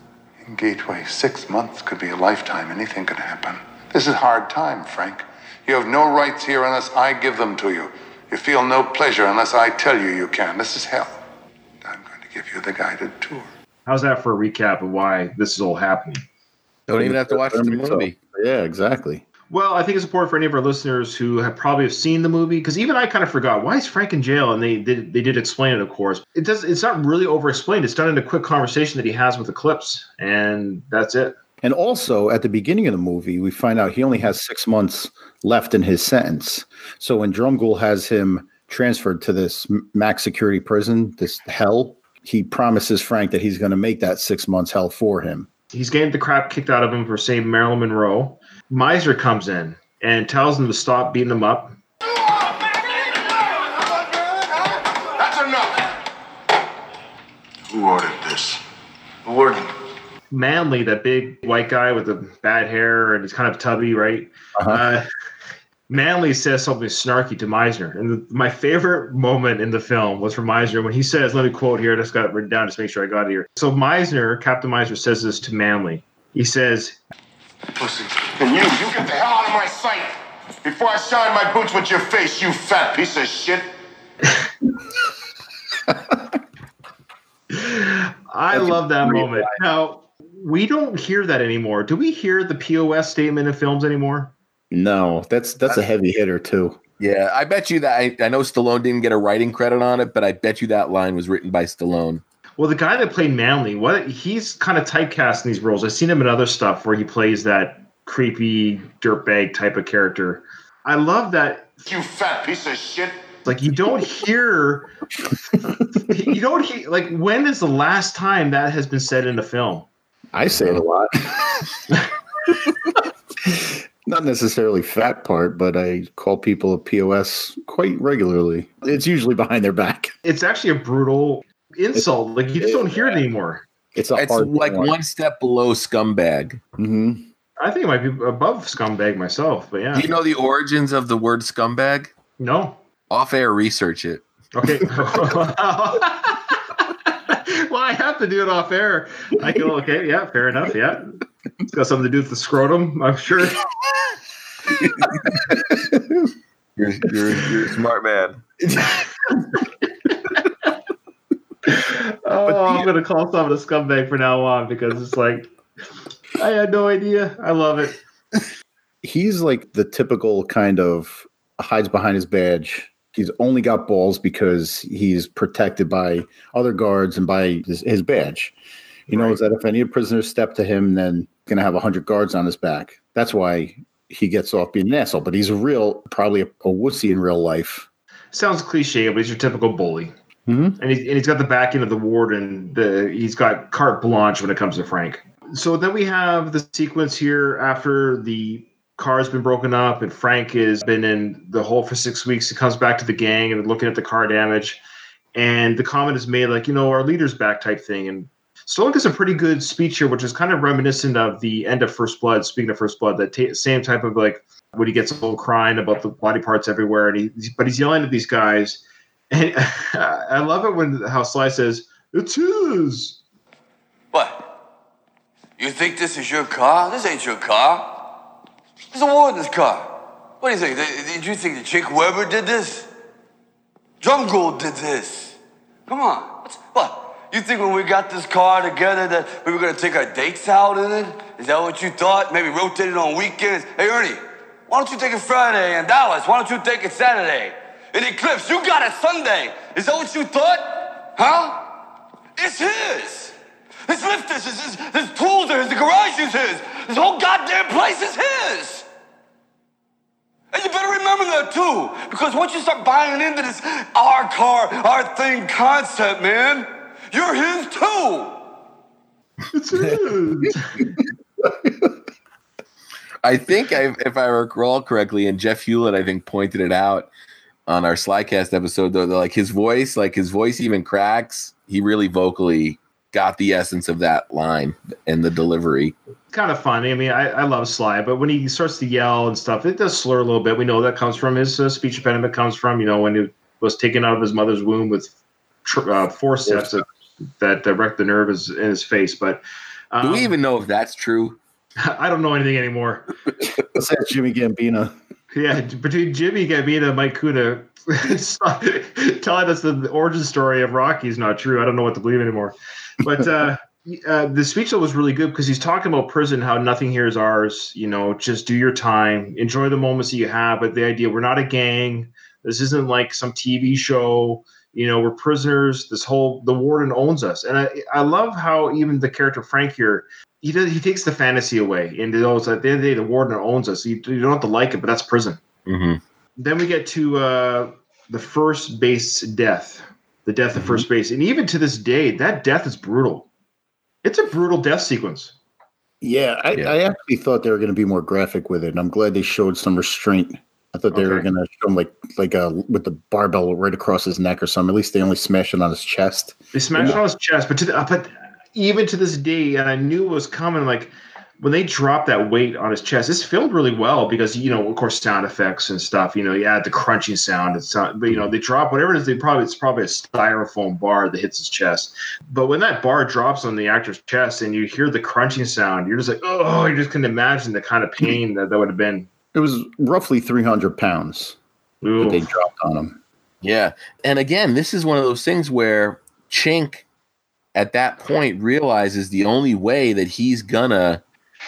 In Gateway, six months could be a lifetime. Anything could happen. This is hard time, Frank. You have no rights here unless I give them to you. You feel no pleasure unless I tell you you can. This is hell. I'm going to give you the guided tour. How's that for a recap of why this is all happening? Don't even have to watch the movie. Yeah, exactly. Well, I think it's important for any of our listeners who have probably have seen the movie because even I kind of forgot why is Frank in jail, and they did they did explain it, of course. It does. It's not really over explained. It's done in a quick conversation that he has with Eclipse, and that's it. And also, at the beginning of the movie, we find out he only has six months left in his sentence. So when Drumgoole has him transferred to this max security prison, this hell, he promises Frank that he's going to make that six months hell for him. He's getting the crap kicked out of him for saying Marilyn Monroe. Meisner comes in and tells him to stop beating him up. That's enough. Who ordered this? The warden. Manley, that big white guy with the bad hair and he's kind of tubby, right? uh Manley says something snarky to Meisner. And the, my favorite moment in the film was from Meisner when he says, let me quote here, I just got it written down just to make sure I got it here. So Meisner, Captain Meisner, says this to Manley. He says, Pussy. And you, you get the hell out of my sight before I shine my boots with your face, you fat piece of shit. I love that moment. Now, we don't hear that anymore. Do we hear the POS statement in films anymore? No, that's that's a heavy hitter too. Yeah, I bet you that I, I know Stallone didn't get a writing credit on it, but I bet you that line was written by Stallone. Well, the guy that played Manly, what he's kind of typecast in these roles. I've seen him in other stuff where he plays that creepy dirtbag type of character. I love that You fat piece of shit. like you don't hear you don't hear like when is the last time that has been said in a film? I say it a lot. Not necessarily fat part, but I call people a POS quite regularly. It's usually behind their back. It's actually a brutal insult. Like you just don't hear it anymore. It's a It's hard like one. one step below scumbag. hmm I think it might be above scumbag myself, but yeah. Do you know the origins of the word scumbag? No. Off air research it. Okay. well, I have to do it off air. I go, okay, yeah, fair enough. Yeah. It's got something to do with the scrotum, I'm sure. You're, you're, you're a smart man. Oh, I'm going to call someone a scumbag from now on because it's like, I had no idea. I love it. He's like the typical kind of hides behind his badge. He's only got balls because he's protected by other guards and by his, his badge. He knows that if any prisoners step to him, then he's going to have 100 guards on his back. That's why he gets off being an asshole. But he's a real, probably a, a wussy in real life. Sounds cliche, but he's your typical bully. Mhm. And, he's, and he's got the backing of the warden. The, he's got carte blanche when it comes to Frank. So then we have the sequence here after the car's been broken up and Frank has been in the hole for six weeks. He comes back to the gang and looking at the car damage. And the comment is made like, you know, our leader's back type thing. And Stallone gives a pretty good speech here, which is kind of reminiscent of the end of First Blood. Speaking of First Blood, that ta same type of like when he gets a little crying about the body parts everywhere, and he but he's yelling at these guys. And I love it when how Sly says, "It's his." What? You think this is your car? This ain't your car. Is a warden's car. What do you think? Did you think that Chink Weber did this? Gold did this. Come on. What? You think when we got this car together that we were gonna take our dates out in it? Is that what you thought? Maybe rotate it on weekends? Hey Ernie, why don't you take it Friday in Dallas? Why don't you take it Saturday? In Eclipse, you got it Sunday. Is that what you thought? Huh? It's his. His lifters, his, his, his tools are his, the garage is his. This whole goddamn place is his. And you better remember that too, because once you start buying into this our car, our thing concept, man, you're his too. It's his. I think I, if I recall correctly, and Jeff Hewlett, I think, pointed it out on our Slycast episode, though, like his voice, like his voice even cracks. He really vocally got the essence of that line and the delivery. kind of funny. I mean, I, I love Sly, but when he starts to yell and stuff, it does slur a little bit. We know that comes from his uh, speech impediment. Comes from you know when he was taken out of his mother's womb with tr- uh, forceps that, that uh, wrecked the nerve is in his face. But um, Do we even know if that's true? I don't know anything anymore. Let's ask Jimmy Gambino. Yeah, between Jimmy Gambino and Mike Kuda telling us the, the origin story of Rocky is not true. I don't know what to believe anymore. But uh, uh, the speech though was really good because he's talking about prison, how nothing here is ours. You know, just do your time, enjoy the moments that you have. But the idea we're not a gang. This isn't like some TV show. You know, we're prisoners. This whole the warden owns us, and I I love how even the character Frank here he does he takes the fantasy away and it always at the end of the day the warden owns us you, you don't have to like it but that's prison Mm-hmm. then we get to uh, the first base death the death of first base and even to this day that death is brutal it's a brutal death sequence Yeah, I, Yeah. I actually thought they were going to be more graphic with it, and I'm glad they showed some restraint. I thought they were going to show him like like a with the barbell right across his neck or something. At least they only smashed it on his chest. they smashed on his chest but to the, but even to this day and i knew it was coming like when they dropped that weight on his chest it's filmed really well because you know of course sound effects and stuff you know you add the crunching sound it's not but you know they drop whatever it is they probably it's probably a styrofoam bar that hits his chest but when that bar drops on the actor's chest and you hear the crunching sound you're just like oh you just couldn't imagine the kind of pain that that would have been It was roughly 300 pounds that they dropped on him. Yeah. And again, this is one of those things where Chink at that point realizes the only way that he's gonna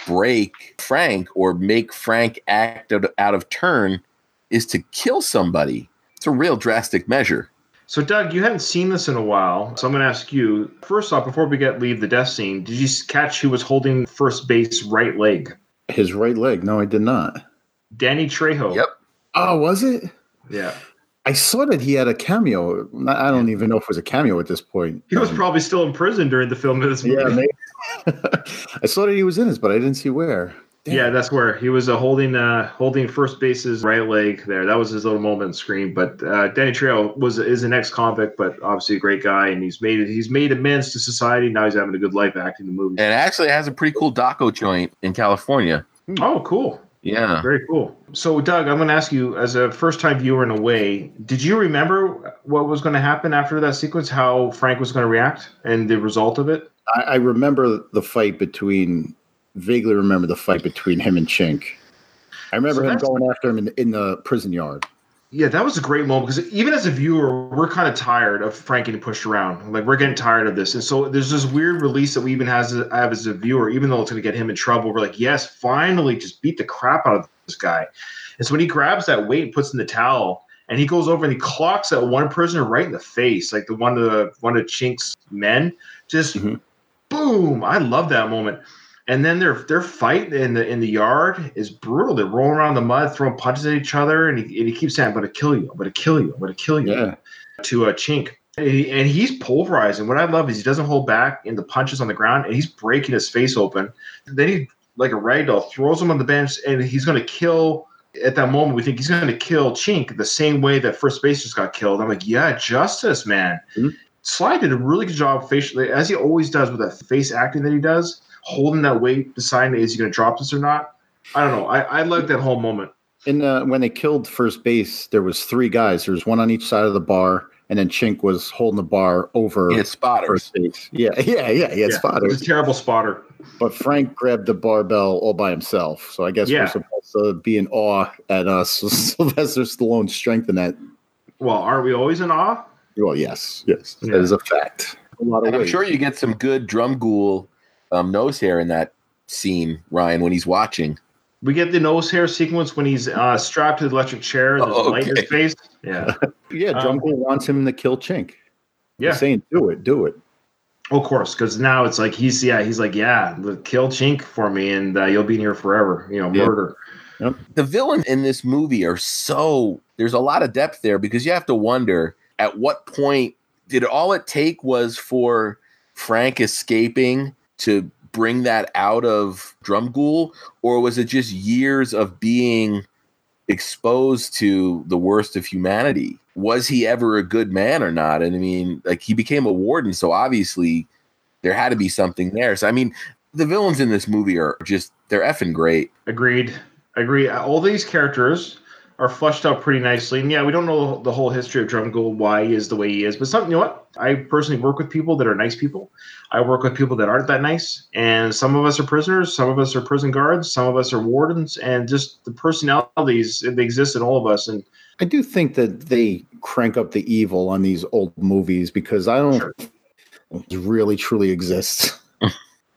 break Frank or make Frank act out, out of turn is to kill somebody. It's a real drastic measure. So, Doug, you haven't seen this in a while, so I'm going to ask you first off, before we get leave the death scene, did you catch who was holding first base right leg? His right leg. No, I did not. Danny Trejo. Yep. Oh, was it? Yeah. I saw that he had a cameo. I don't even know if it was a cameo at this point. He was Um, probably still in prison during the film of this movie. yeah. I saw that he was in this, but I didn't see where. Yeah, that's where he was uh, holding uh, holding first base's right leg there. That was his little moment in screen. But uh, Danny Trejo was is an ex convict, but obviously a great guy, and he's made. He's made amends to society. Now he's having a good life acting the movie. And actually has a pretty cool taco joint in California. Oh, cool. Yeah. Very cool. So, Doug, I'm going to ask you, as a first time viewer in a way, did you remember what was going to happen after that sequence? How Frank was going to react and the result of it? I, I remember the fight between. Vaguely remember the fight between him and Chink. I remember So him going after him in, in the prison yard. Yeah, that was a great moment because even as a viewer, we're kind of tired of Frank getting pushed around. Like we're getting tired of this, and so there's this weird release that we even has have as a viewer, even though it's going to get him in trouble. We're like, yes, finally, just beat the crap out of this guy. And so when he grabs that weight and puts in the towel, and he goes over and he clocks that one prisoner right in the face, like the one of the one of Chink's men, just mm-hmm. boom. I love that moment. And then their their fight in the in the yard is brutal. They're rolling around in the mud, throwing punches at each other, and he, and he keeps saying, "I'm going to kill you. I'm going to kill you. I'm going to kill you." Yeah. To a chink, and, he- and he's pulverizing. What I love is he doesn't hold back in the punches on the ground, and he's breaking his face open. Then he, like a ragdoll, throws him on the bench, and he's going to kill. At that moment, we think he's going to kill Chink the same way that first base just got killed. I'm like, yeah, justice, man. Mm-hmm. Sly did a really good job facially, as he always does with that face acting that he does, holding that weight, deciding is he going to drop this or not. I don't know. I, I like that whole moment. And uh, when they killed first base, there was three guys. There was one on each side of the bar, and then Chink was holding the bar over He had spotters. first base. Yeah, yeah, yeah. He had Yeah, spotters. He's a terrible spotter. But Frank grabbed the barbell all by himself. So I guess Yeah. we're supposed to be in awe at uh, Sylvester Stallone's strength in that. Well, aren't we always in awe? Well, yes, yes, Yeah. that is a fact. A lot of And I'm sure you get some good Drumgoole um, nose hair in that scene, Ryan, when he's watching. We get the nose hair sequence when he's uh, strapped to the electric chair. There's Oh, a light in his face. Yeah. yeah, Um, wants him to kill Chink. Yeah. He's saying, "Do it, do it." Of course, because now it's like he's yeah he's like yeah kill Chink for me and uh, you'll be in here forever. You know Yeah. murder. The villains in this movie are so there's a lot of depth there because you have to wonder at what point did all it take was for Frank escaping to bring that out of Drumgoole, or was it just years of being exposed to the worst of humanity? Was he ever a good man or not? And I mean, like he became a warden, so obviously there had to be something there. So I mean, the villains in this movie are just they're effing great. Agreed. Agree. All these characters are flushed out pretty nicely. And yeah, we don't know the whole history of Drumgoole, why he is the way he is. But something, you know what? I personally work with people that are nice people. I work with people that aren't that nice. And some of us are prisoners, some of us are prison guards, some of us are wardens, and just the personalities they exist in all of us. And I do think that they crank up the evil on these old movies because I don't it really truly exists.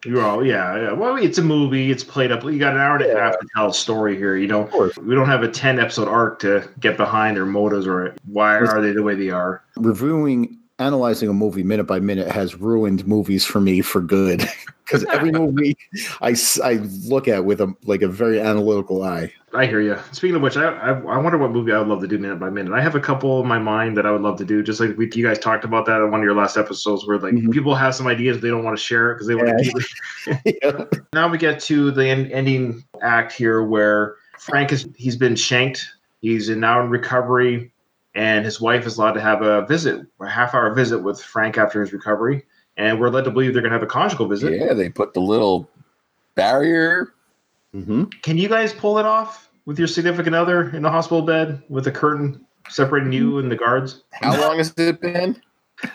You're all, yeah, yeah. Well, it's a movie. It's played up. You got an hour and a half to tell a story here. You know, we don't have a ten episode arc to get behind their motives or why are they the way they are. Reviewing, analyzing a movie minute by minute has ruined movies for me for good because every movie I, I look at with a like a very analytical eye. I hear you. Speaking of which, I, I I wonder what movie I would love to do minute by minute. I have a couple in my mind that I would love to do. Just like we, you guys talked about that in one of your last episodes, where like mm-hmm. people have some ideas they don't want to share it because they want to keep it. Now we get to the en- ending act here, where Frank is he's been shanked. He's in, now in recovery, and his wife is allowed to have a visit, a half hour visit with Frank after his recovery, and we're led to believe they're going to have a conjugal visit. Yeah, they put the little barrier. Mm-hmm. Can you guys pull it off with your significant other in a hospital bed with a curtain separating you and the guards? How long has it been?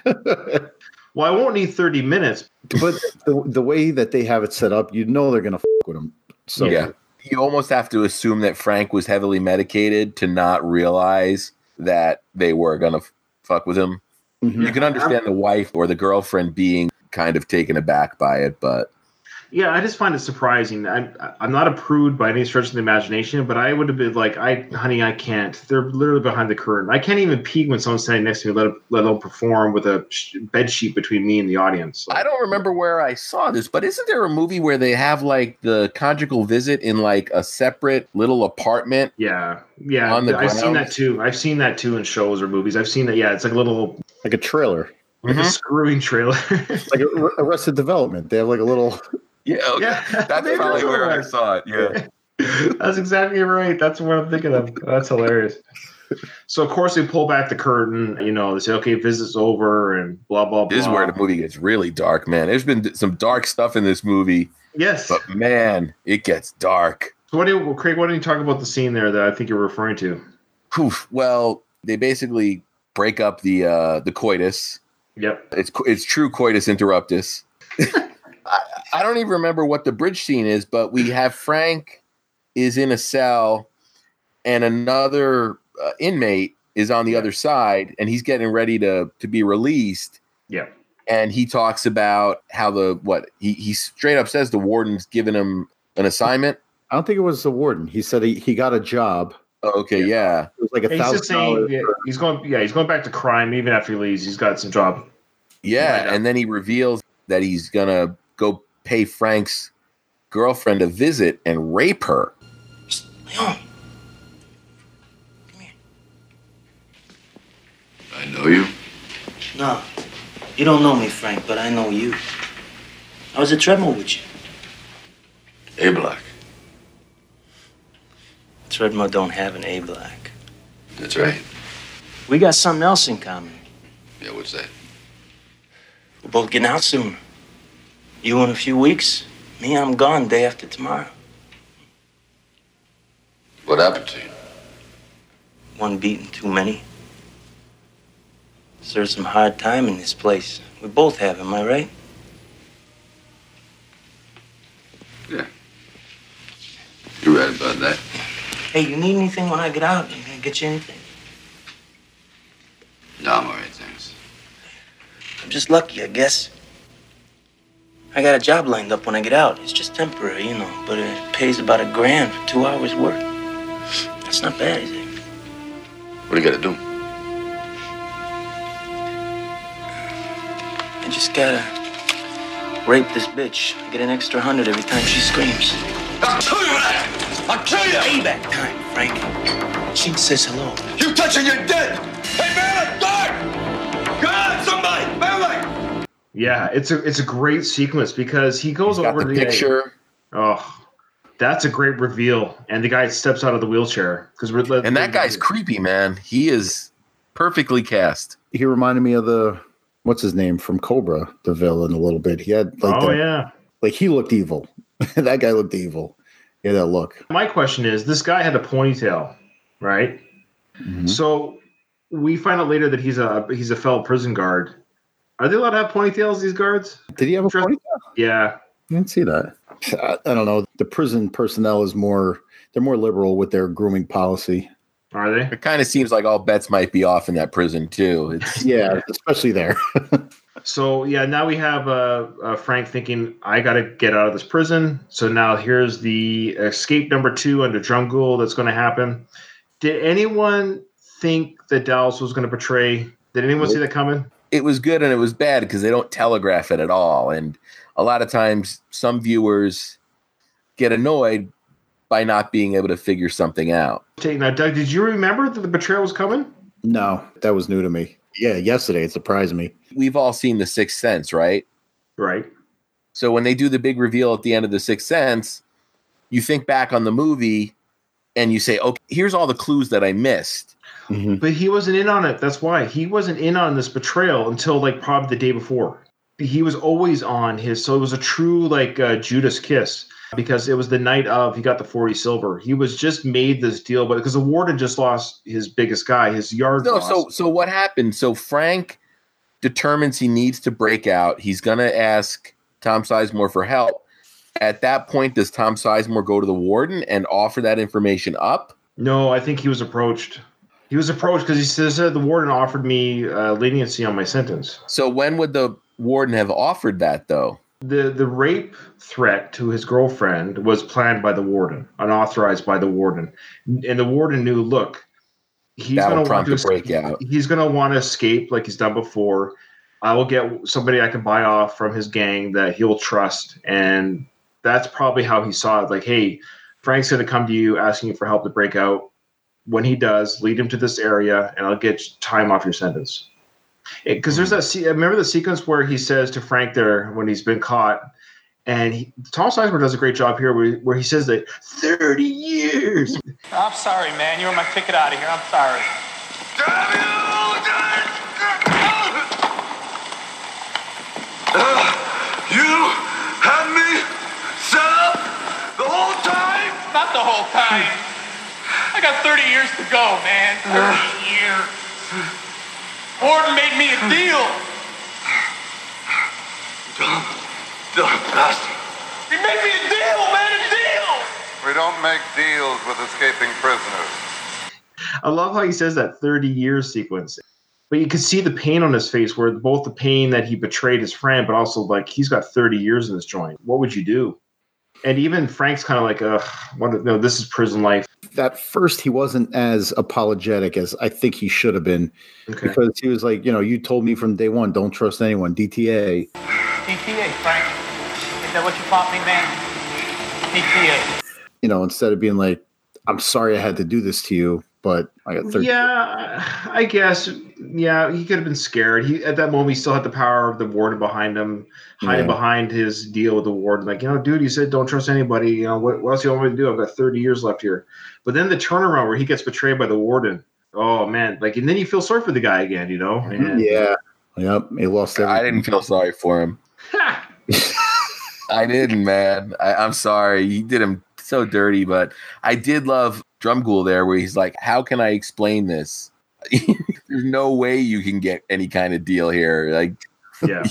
Well, I won't need 30 minutes. But the, the way that they have it set up, you know they're gonna f- with him. So yeah, you almost have to assume that Frank was heavily medicated to not realize that they were gonna f- fuck with him. Mhm. You can understand the wife or the girlfriend being kind of taken aback by it, but Yeah, I just find it surprising. I'm I'm not a prude by any stretch of the imagination, but I would have been like, I honey, I can't. They're literally behind the curtain. I can't even peek when someone's standing next to me, let it, let alone perform with a sh- bed sheet between me and the audience. I don't remember where I saw this, but isn't there a movie where they have like the conjugal visit in like a separate little apartment? Yeah, yeah. On the I've seen that too. I've seen that too in shows or movies. I've seen that. Yeah, it's like a little like a trailer, like a mm-hmm. screwing trailer. like Arrested Development. They have like a little. Yeah, okay. Yeah, that's probably where I saw it. Yeah. That's exactly right. That's what I'm thinking of. That's hilarious. So of course they pull back the curtain. You know, they say, "Okay, visit's over," and blah blah blah. This is where the movie gets really dark, man. There's been some dark stuff in this movie, yes. but man, it gets dark. So what do you, well, Craig? Why don't you talk about the scene there that I think you're referring to? Poof. Well, they basically break up the uh the coitus. Yep. It's it's true coitus interruptus. I, I don't even remember what the bridge scene is, but we have Frank is in a cell, and another uh, inmate is on the other side, and he's getting ready to to be released. Yeah. And he talks about how the what he he straight up says the warden's given him an assignment. I don't think it was the warden. He said he, he got a job. Oh, okay, yeah. It was like a He's thousand saying dollars. yeah, he's going. Yeah, he's going back to crime even after he leaves. He's got some job. Yeah, and then he reveals that he's gonna go pay Frank's girlfriend a visit and rape her. Leon, come here. I know you. No, you don't know me, Frank, but I know you. I was at Treadmore with you. A Black. Treadmore don't have an A Black. That's right. We got something else in common. Yeah, what's that? We're both getting out soon. You in a few weeks. Me, I'm gone day after tomorrow. What happened to you? One beating too many. Served some hard time in this place. We both have, am I right? Yeah. You're right about that. Hey, you need anything when I get out? Can I get you anything? No, I'm all right, thanks. I'm just lucky, I guess. I got a job lined up when I get out. It's just temporary, you know, but it pays about a grand for two hours' work. That's not bad, is it? What do you gotta do? I just gotta rape this bitch. I get an extra hundred every time she screams. I'll kill you that! I'll kill you! Payback time, Frank. She says hello. You touch her, you're dead! Hey, Bailiff, guard! Guard, somebody! Bailiff! Yeah, it's a it's a great sequence because he goes Got over the to picture, Oh, that's a great reveal. And the guy steps out of the wheelchair because we're and that guy's creepy, man. He is perfectly cast. He reminded me of the what's his name from Cobra, the villain, a little bit. He had like Oh the- yeah. like he looked evil. that guy looked evil. Yeah, that look. My question is, this guy had a ponytail, right? Mhm. So we find out later that he's a he's a fellow prison guard. Are they allowed to have ponytails? These guards? Did he have a Dress- ponytail? Yeah. I didn't see that. I, I don't know. The prison personnel is more they're more liberal with their grooming policy. Are they? It kind of seems like all bets might be off in that prison too. It's Yeah, especially there. So yeah, now we have uh, uh, Frank thinking, I got to get out of this prison. So now here's the escape number two under Drumgoole that's going to happen. Did anyone think that Dallas was going to betray? Did anyone see that coming? It was good and it was bad because they don't telegraph it at all. And a lot of times, some viewers get annoyed by not being able to figure something out. Now, Doug. Did you remember that the betrayal was coming? no, that was new to me. Yeah, yesterday it surprised me. We've all seen The Sixth Sense, right? Right. So when they do the big reveal at the end of The Sixth Sense, you think back on the movie and you say, okay, here's all the clues that I missed. Mhm. But he wasn't in on it. That's why he wasn't in on this betrayal until like probably the day before. He was always on his. So it was a true like uh, Judas kiss because it was the night of he got the forty silver. He was just made this deal, but because the warden just lost his biggest guy, his yard. No, so so what happened? So Frank determines he needs to break out. He's gonna ask Tom Sizemore for help. At that point, does Tom Sizemore go to the warden and offer that information up? no, I think he was approached. He was approached because he says uh, the warden offered me uh, leniency on my sentence. So when would the warden have offered that though? the the rape threat to his girlfriend was planned by the warden, unauthorized by the warden, and the warden knew. Look, he's going to want to a breakout. He's going to want to escape like he's done before. I will get somebody I can buy off from his gang that he'll trust, and that's probably how he saw it. Like, hey, Frank's going to come to you asking you for help to break out. When he does, lead him to this area, and I'll get time off your sentence. Because there's that. Se- remember the sequence where he says to Frank there when he's been caught, and he, Tom Sizemore does a great job here, where, where he says that thirty years. I'm sorry, man. You were my ticket out of here. I'm sorry. You had me set up the whole time? Not the whole time. I got 30 years to go, man. 30 years. Warden made me a deal. Dumb, dumb bastard. He made me a deal, man, a deal. We don't make deals with escaping prisoners. I love how he says that 30 years sequence. But you can see the pain on his face, where both the pain that he betrayed his friend, but also like he's got 30 years in this joint. What would you do? And even Frank's kind of like, ugh, what, no, this is prison life. At first, he wasn't as apologetic as I think he should have been Okay. because he was like, you know, you told me from day one, don't trust anyone. DTA. DTA, Frank. Is that what you taught me, man? DTA. You know, instead of being like, I'm sorry I had to do this to you, but I got 30. Yeah, I guess. Yeah, he could have been scared. He at that moment he still had the power of the warden behind him, hiding Yeah. behind his deal with the warden. Like, you know, dude, you said don't trust anybody. You know, what, what else you want me to do? I've got 30 years left here. But then the turnaround where he gets betrayed by the warden. Oh man, like, and then you feel sorry for the guy again. You know? Mm-hmm. And- Yeah. Yep. He lost everything. I didn't feel sorry for him. I didn't, man. I, I'm sorry. He did him so dirty, but I did love Drumgoole there, where he's like, "How can I explain this? There's no way you can get any kind of deal here." Like, yeah.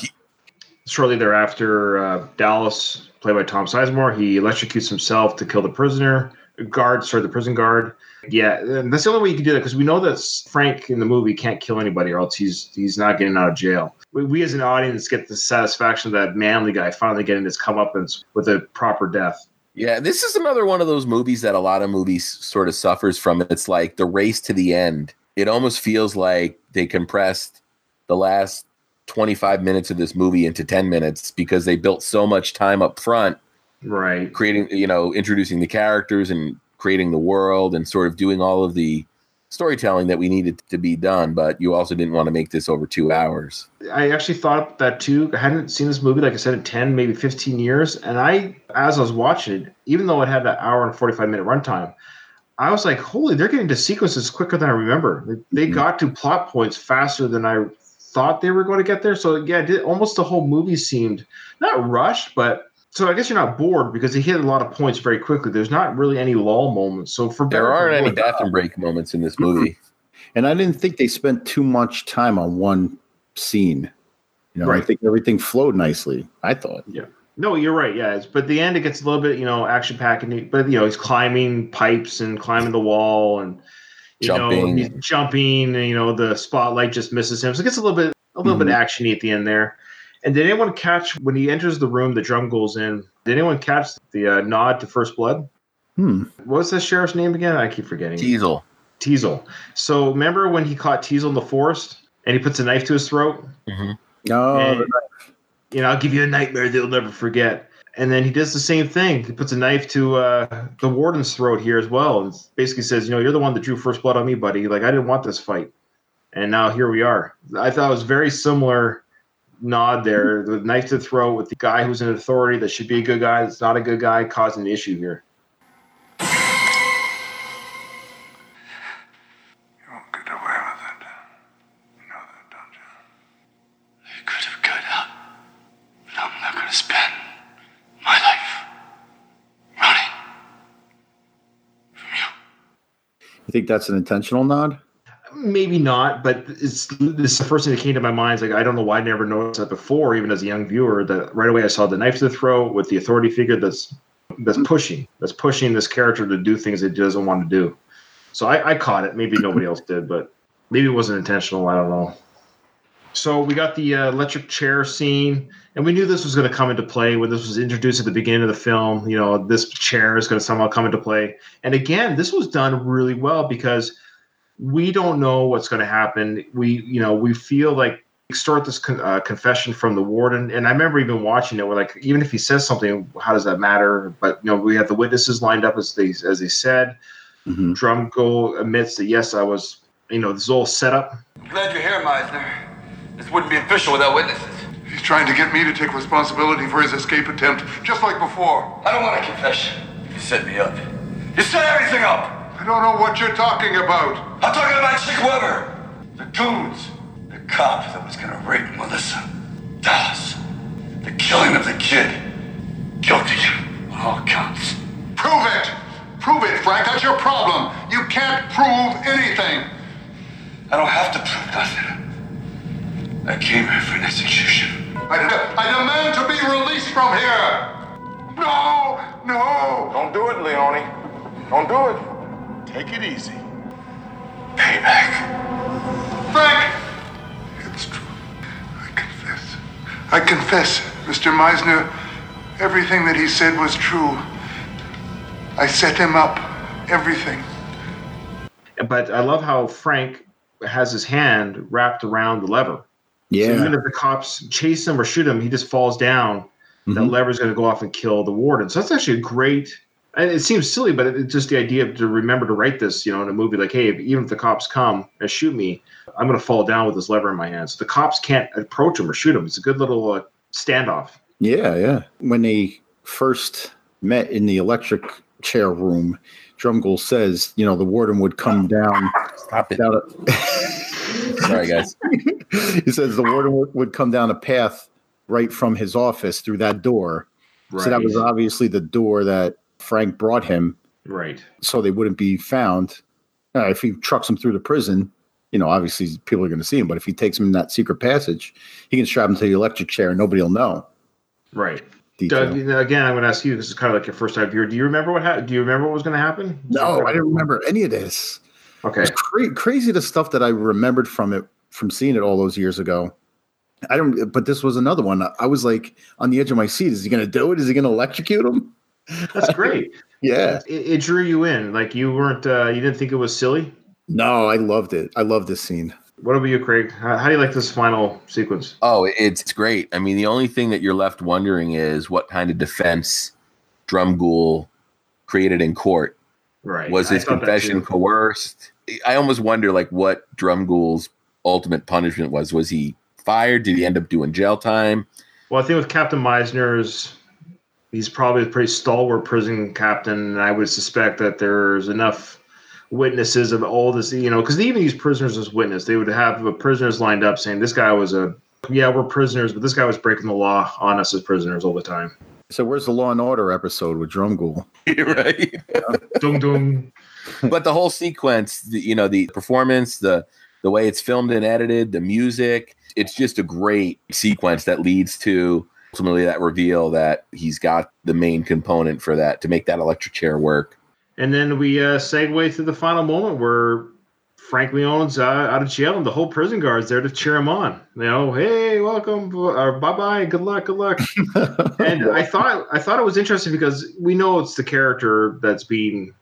Shortly thereafter, uh, Dallas, played by Tom Sizemore, he electrocutes himself to kill the prisoner guard, sorry, the prison guard. Yeah, and that's the only way you can do that because we know that Frank in the movie can't kill anybody, or else he's he's not getting out of jail. We, we as an audience get the satisfaction of that manly guy finally getting his comeuppance with a proper death. Yeah, this is another one of those movies that a lot of movies sort of suffers from. It's like the race to the end. It almost feels like they compressed the last 25 minutes of this movie into 10 minutes because they built so much time up front Right. creating you know introducing the characters and creating the world and sort of doing all of the storytelling that we needed to be done but you also didn't want to make this over two hours I actually thought that too. I hadn't seen this movie, like I said, in 10, maybe 15 years. And I, as I was watching it, even though it had that hour and 45 minute runtime, I was like, holy, they're getting to sequences quicker than I remember. They, they mm-hmm. got to plot points faster than I thought they were going to get there. So, yeah, did, almost the whole movie seemed not rushed, but so I guess you're not bored because they hit a lot of points very quickly. There's not really any lull moments. So, for there aren't any bathroom break moments in this movie And I didn't think they spent too much time on one scene. You know, I Right. think everything flowed nicely. I thought. Yeah. No, you're right. Yeah, it's, but the end it gets a little bit, you know, action packed. But you know, he's climbing pipes and climbing the wall and you Jumping. know, he's jumping. And, you know, the spotlight just misses him, so it gets a little bit, a little bit Mhm. actiony at the end there. And did anyone catch when he enters the room? The drum goes in. Did anyone catch the uh, nod to First Blood? Hmm. What was the sheriff's name again? I keep forgetting. Teasle. Teasle. So remember when he caught Teasle in the forest and he puts a knife to his throat? No, And, you know, I'll give you a nightmare that you'll never forget. And then he does the same thing. He puts a knife to uh, the warden's throat here as well, and basically says, "You know, you're the one that drew first blood on me, buddy. Like I didn't want this fight, and now here we are." I thought it was very similar nod there. The knife to throw with the guy who's an authority that should be a good guy, that's not a good guy, causing an issue here. Could have got out, but I'm not gonna spend my life running. You think that's an intentional nod? Maybe not, but it's this is the first thing that came to my mind. Is like I don't know why I never noticed that before, even as a young viewer. That right away I saw the knife to the throat with the authority figure that's that's pushing, that's pushing this character to do things that he doesn't want to do. So I, I caught it. Maybe nobody else did, but maybe it wasn't intentional. I don't know. So we got the uh, electric chair scene, and we knew this was going to come into play when this was introduced at the beginning of the film. You know, this chair is going to somehow come into play. And again, this was done really well because we don't know what's going to happen. We, you know, we feel like extort this con- uh, confession from the warden. And I remember even watching it, where like even if he says something, how does that matter? But you know, we have the witnesses lined up as they as they said. Mm-hmm. Drumgoole admits that yes, I was. You know, this is all set up. Glad you're here, Meissner. This wouldn't be official without witnesses. He's trying to get me to take responsibility for his escape attempt, just like before. I don't want a confession. You set me up. You set everything up. I don't know what you're talking about. I'm talking about Chink Weber. The goons. The cop that was gonna rape Melissa. Dallas. The killing of the kid. Guilty. On all counts. Prove it! Prove it, Frank. That's your problem. You can't prove anything. I don't have to prove nothing. I came here for an execution. I, de- I demand to be released from here. No, no. Don't do it, Leone. Don't do it. Take it easy. Payback. Frank! It's true. I confess. I confess, Mr. Meissner, everything that he said was true. I set him up. Everything. But I love how Frank has his hand wrapped around the lever. Yeah. So even if the cops chase him or shoot him, he just falls down. That Mhm. lever's going to go off and kill the warden. So that's actually a great. And it seems silly, but it's just the idea of to remember to write this, you know, in a movie. Like, hey, if, even if the cops come and shoot me, I'm going to fall down with this lever in my hand. So the cops can't approach him or shoot him. It's a good little uh, standoff. Yeah, yeah. When they first met in the electric chair room, Drumgoole says, you know, the warden would come down. Stop it. Down a, Sorry, guys. he says the warden would, would come down a path right from his office through that door. Right. So that was obviously the door that Frank brought him, Right. so they wouldn't be found. Uh, if he trucks him through the prison, you know, obviously people are going to see him. But if he takes him in that secret passage, he can strap him to the electric chair and nobody will know. Right. Detail. Doug, you know, again, I'm going to ask you. This is kind of like your first time here. Do you remember what happened? Do you remember what was going to happen? No, I didn't remember any of this. Okay. It's cra- crazy the stuff that I remembered from it from seeing it all those years ago. I don't, but this was another one. I was like on the edge of my seat. Is he going to do it? Is he going to electrocute him? That's great. Yeah. It, it drew you in. Like you weren't. Uh, you didn't think it was silly. No, I loved it. I love this scene. What about you, Craig? How, how do you like this final sequence? Oh, it's it's great. I mean, the only thing that you're left wondering is what kind of defense Drumgoole created in court. Right. Was his confession coerced? I almost wonder like what Drumgoole's ultimate punishment was. Was he fired? Did he end up doing jail time? Well, I think with Captain Meissner's, he's probably a pretty stalwart prison captain, and I would suspect that there's enough witnesses of all this, you know, because even these prisoners as witness. They would have the prisoners lined up saying, "This guy was a, yeah, we're prisoners, but this guy was breaking the law on us as prisoners all the time." So where's the Law and Order episode with Drumgoole? right. Dung dung. but the whole sequence, the, you know, the performance, the the way it's filmed and edited, the music, it's just a great sequence that leads to ultimately that reveal that he's got the main component for that to make that electric chair work. And then we uh, segue to the final moment where Frank Leone's uh, out of jail, and the whole prison guard's there to cheer him on. You know, hey, welcome, or bye bye, good luck, good luck. and I thought I thought it was interesting because we know it's the character that's being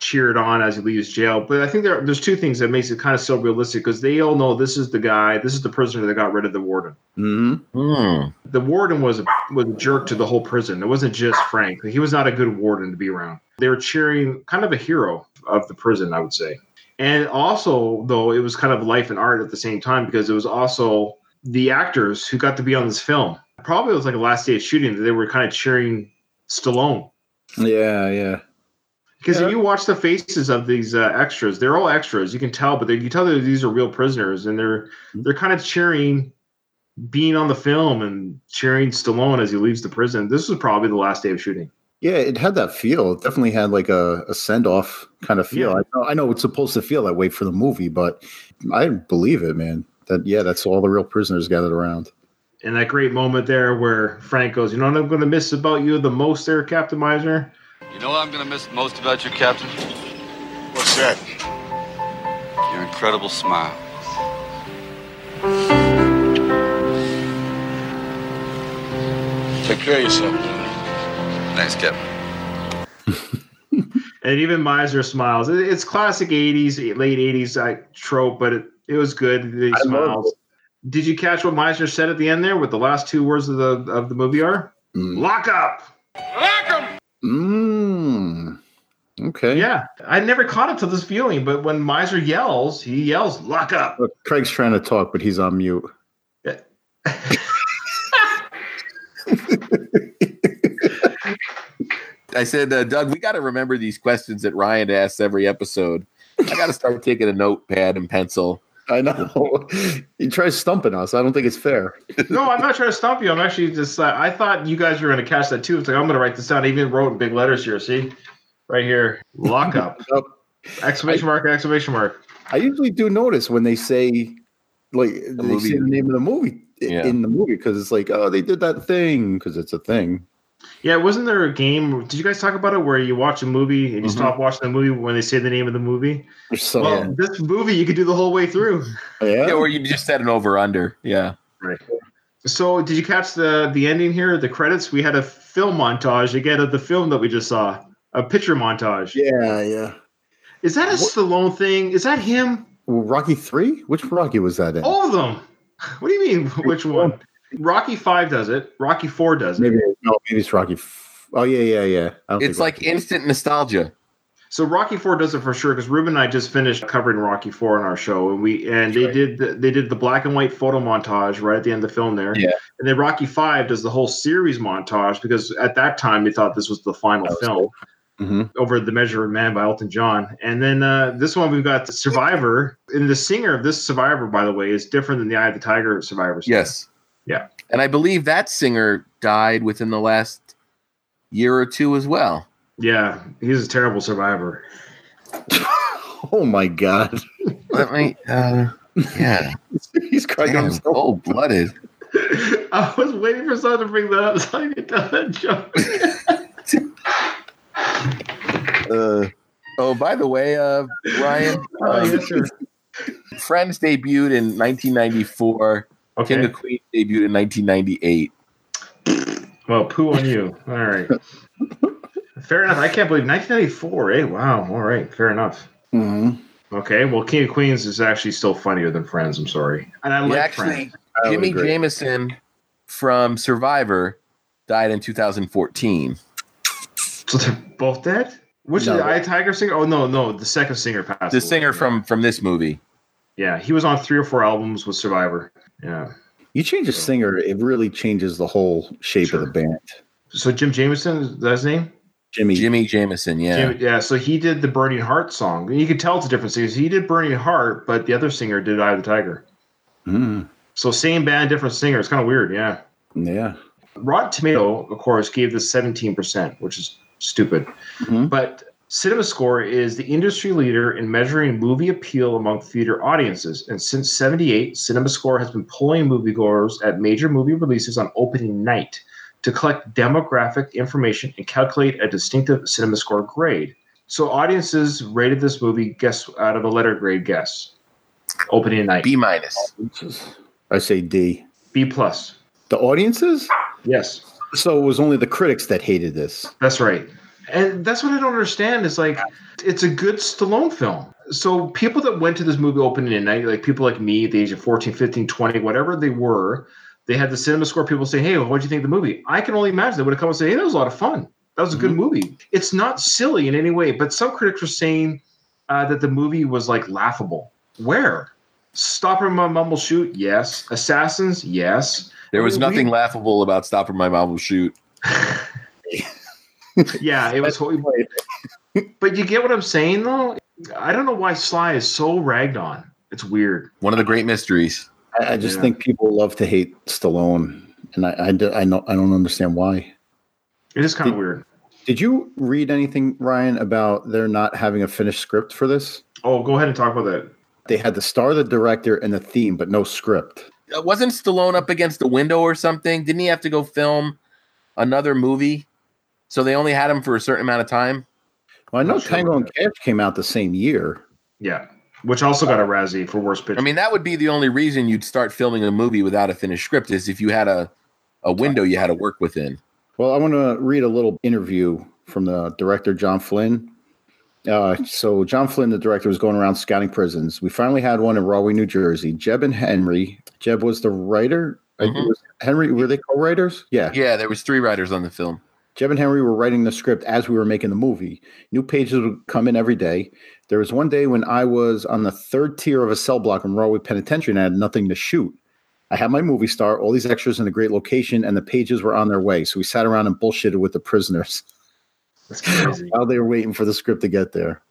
cheered on as he leaves jail. But I think there, there's two things that makes it kind of so realistic because they all know this is the guy, this is the prisoner that got rid of the warden. Mm-hmm. The warden was a, was a jerk to the whole prison. It wasn't just Frank. He was not a good warden to be around. They were cheering kind of a hero of the prison, I would say. And also, though, it was kind of life and art at the same time because it was also the actors who got to be on this film. Probably it was like a last day of shooting that they were kind of cheering Stallone. Yeah, yeah. Because if you watch the faces of these uh, extras, they're all extras. You can tell, but they, you tell that these are real prisoners, and they're they're kind of cheering being on the film and cheering Stallone as he leaves the prison. This was probably the last day of shooting. Yeah, it had that feel. It definitely had like a, a send off kind of feel. Yeah. I, know, I know it's supposed to feel that way for the movie, but I believe it, man. That yeah, that's all the real prisoners gathered around. And that great moment there where Frank goes, "You know what I'm going to miss about you the most, there, Captain Meissner." You know what I'm going to miss most about you, Captain? What's that? Your incredible smile. Take care of yourself, Jimmy. Thanks, Captain. and even Meissner smiles. It's classic '80s, late '80s like, uh, trope, but it, it was good. He smiles. Did you catch what Meissner said at the end there? What the last two words of the of the movie are? Mm. Lock up. Lock Mm. Okay. Yeah, I never caught it to this feeling, but when Meissner yells, he yells, "Lock up." Look, Craig's trying to talk, but he's on mute. I said, uh, Doug, we got to remember these questions that Ryan asks every episode. I got to start taking a notepad and pencil. I know. he tries stumping us. I don't think it's fair. no, I'm not trying to stump you. I'm actually just. Uh, I thought you guys were going to catch that too. It's like I'm going to write this down. I even wrote in big letters here. See, right here, lock up. Exclamation mark! Exclamation mark! I usually do notice when they say, like, they movie. say the name of the movie Yeah. in the movie because it's like, oh, they did that thing because it's a thing. Yeah, wasn't there a game? Did you guys talk about it where you watch a movie and you Mhm. stop watching the movie when they say the name of the movie? So, well, this movie you could do the whole way through. Yeah. or you just set an over under. Yeah. Right. So, did you catch the the ending here? The credits. We had a film montage again of the film that we just saw. A picture montage. Yeah, yeah. Is that a Stallone thing? Is that him? Rocky three? Which Rocky was that in? All of them. What do you mean? Which one? Rocky Five does it. Rocky Four does it. Maybe no, maybe it's Rocky. F- oh yeah, yeah, yeah. It's think like instant nostalgia. So Rocky Four does it for sure because Ruben and I just finished covering Rocky Four on our show, and we and they did the, they did the black and white photo montage right at the end of the film there. Yeah. And then Rocky Five does the whole series montage because at that time they thought this was the final film Mhm. over the Measure of Man by Elton John. And then uh, this one we've got Survivor, and the singer of this Survivor, by the way, is different than the Eye of the Tiger Survivor. singer. Yes. Yeah. And I believe that singer died within the last year or two as well. Yeah, he's a terrible survivor. Oh my god. Let me. Uh, yeah. He's crying Damn, himself. cold blooded. I was waiting for someone to bring that up so I could tell that joke. Uh, oh, by the way, uh, Ryan, Oh, yes, sir. Friends debuted in 1994. Okay. King of Queens debuted in 1998. Well, poo on you. All right. Fair enough. I can't believe 1994. Eh? Wow. All right. Fair enough. mhm. Okay. Well, King of Queens is actually still funnier than Friends. I'm sorry. And I Yeah, like actually, Friends. Jimmy. Jamison from Survivor died in 2014. So they're both dead? Which No. is the Eye Tiger singer? Oh, no, no. The second singer passed. The away. singer from from this movie. Yeah. He was on three or four albums with Survivor. Yeah. You change a singer, it really changes the whole shape of the band. So Jim Jamison, is that his name? Jimmy. Jimmy Jamison, yeah. Jim, yeah. So he did the Burning Heart song. You can tell it's a different singer. He did Burning Heart, but the other singer did Eye of the Tiger. Mm, So same band, different singer. It's kind of weird. Yeah. yeah. Rotten Tomato, of course, gave this 17%, which is stupid. Mhm. But CinemaScore is the industry leader in measuring movie appeal among theater audiences. And since 78, CinemaScore has been polling moviegoers at major movie releases on opening night to collect demographic information and calculate a distinctive CinemaScore grade. So audiences rated this movie guess out of a letter grade guess. Opening night. B minus. I say D. B plus. The audiences? Yes. So it was only the critics that hated this. That's right. And that's what I don't understand is like it's a good Stallone film. So people that went to this movie opening at night, like people like me at the age of 14, 15, 20, whatever they were, they had the cinema score people say, Hey, what'd you think of the movie? I can only imagine they would have come and say, Hey, that was a lot of fun. That was a good movie. It's not silly in any way, but some critics were saying uh, that the movie was like laughable. Where? Stop or My Mom Will Shoot, yes. Assassins, yes. There oh, was We- nothing laughable about Stop or My Mom Will Shoot. Yeah, it was. horrible. but you get what I'm saying, though. I don't know why Sly is so ragged on. It's weird. One of the great mysteries. I, I just Yeah. think people love to hate Stallone, and I, I, do- I, know, I don't understand why. It is kind of weird. Did you read anything, Ryan, about there not having a finished script for this? Oh, go ahead and talk about that. They had the star, the director, and the theme, but no script. Uh, Wasn't Stallone up against a window or something? Didn't he have to go film another movie? So they only had him for a certain amount of time. Well, I know Not sure Tango and Cash came out the same year. Yeah, which also got a Razzie for worst picture. I mean, that would be the only reason you'd start filming a movie without a finished script is if you had a a window you had to work within. Well, I want to read a little interview from the director, John Flynn. Uh, so, John Flynn, the director, was going around scouting prisons. We finally had one in Rahway, New Jersey. Jeb and Henry. Jeb was the writer. I think it was Henry, were they co-writers? Yeah. Yeah, there was three writers on the film. Jeb and Henry were writing the script as we were making the movie. New pages would come in every day. There was one day when I was on the third tier of a cell block in Rahway Penitentiary and I had nothing to shoot. I had my movie star, all these extras in a great location, and the pages were on their way. So we sat around and bullshitted with the prisoners That's crazy. while they were waiting for the script to get there.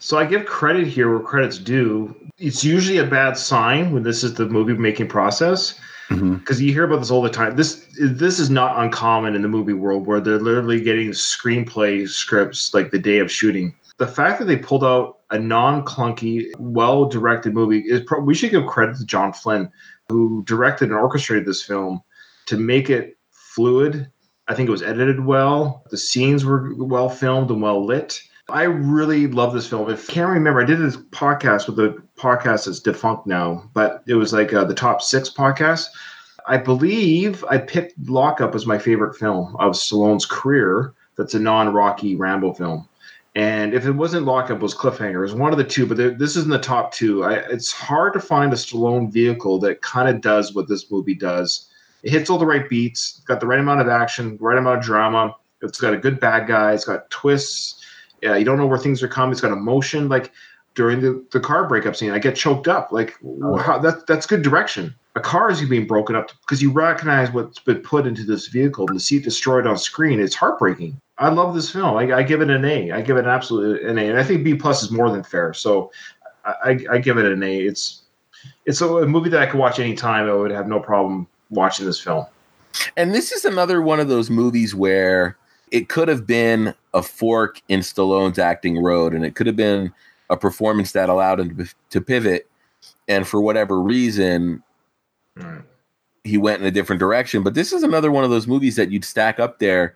So I give credit here where credit's due. It's usually a bad sign when this is the movie making process mm-hmm. because you hear about this all the time. This this is not uncommon in the movie world where they're literally getting screenplay scripts like the day of shooting. The fact that they pulled out a non-clunky, well-directed movie is pro- we should give credit to John Flynn who directed and orchestrated this film to make it fluid. I think it was edited well. The scenes were well filmed and well lit. I really love this film. If can't remember, I did this podcast with the podcast that's defunct now, but it was like uh, the top six podcast. I believe I picked Lockup as my favorite film of Stallone's career. That's a non-Rocky Rambo film. And if it wasn't Lockup, it was Cliffhanger. It was one of the two, but this is in the top two. I, it's hard to find a Stallone vehicle that kind of does what this movie does. It hits all the right beats, it's got the right amount of action, right amount of drama. It's got a good bad guy. It's got twists. Yeah, you don't know where things are coming. It's got emotion. Like during the, the car breakup scene, I get choked up. Like oh, wow, that that's good direction. A car is being broken up because you recognize what's been put into this vehicle and to see it destroyed on screen. It's heartbreaking. I love this film. I, I give it an A. I give it an absolute an A, and I think B plus is more than fair. So I, I, I give it an A. It's it's a, a movie that I could watch anytime. I would have no problem watching this film. And this is another one of those movies where it could have been a fork in Stallone's acting road, and it could have been a performance that allowed him to, to pivot. And for whatever reason, he went in a different direction. But this is another one of those movies that you'd stack up there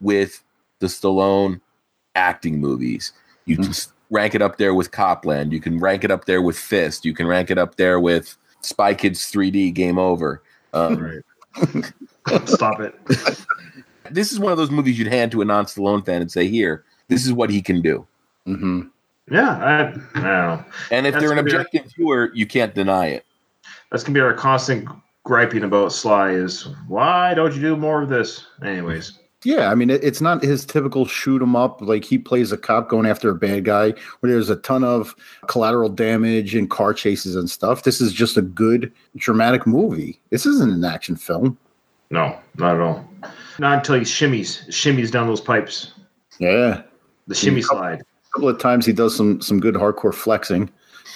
with the Stallone acting movies. You hmm. can s- rank it up there with Copland. You can rank it up there with Fist. You can rank it up there with Spy Kids 3D Game Over. Um, Stop it. this is one of those movies you'd hand to a non-Stallone fan and say, "Here, this is what he can do." Mm-hmm. Yeah, I, I don't know. And if That's they're an gonna our- objective viewer, you can't deny it. That's gonna be our constant griping about Sly is why don't you do more of this? Anyways, Yeah, I mean, it, it's not his typical shoot 'em up like he plays a cop going after a bad guy, where there's a ton of collateral damage and car chases and stuff. This is just a good dramatic movie. This isn't an action film. no, not at all. Not until he shimmies shimmies down those pipes. Yeah, The shimmy couple- slide. A couple of times he does some some good hardcore flexing,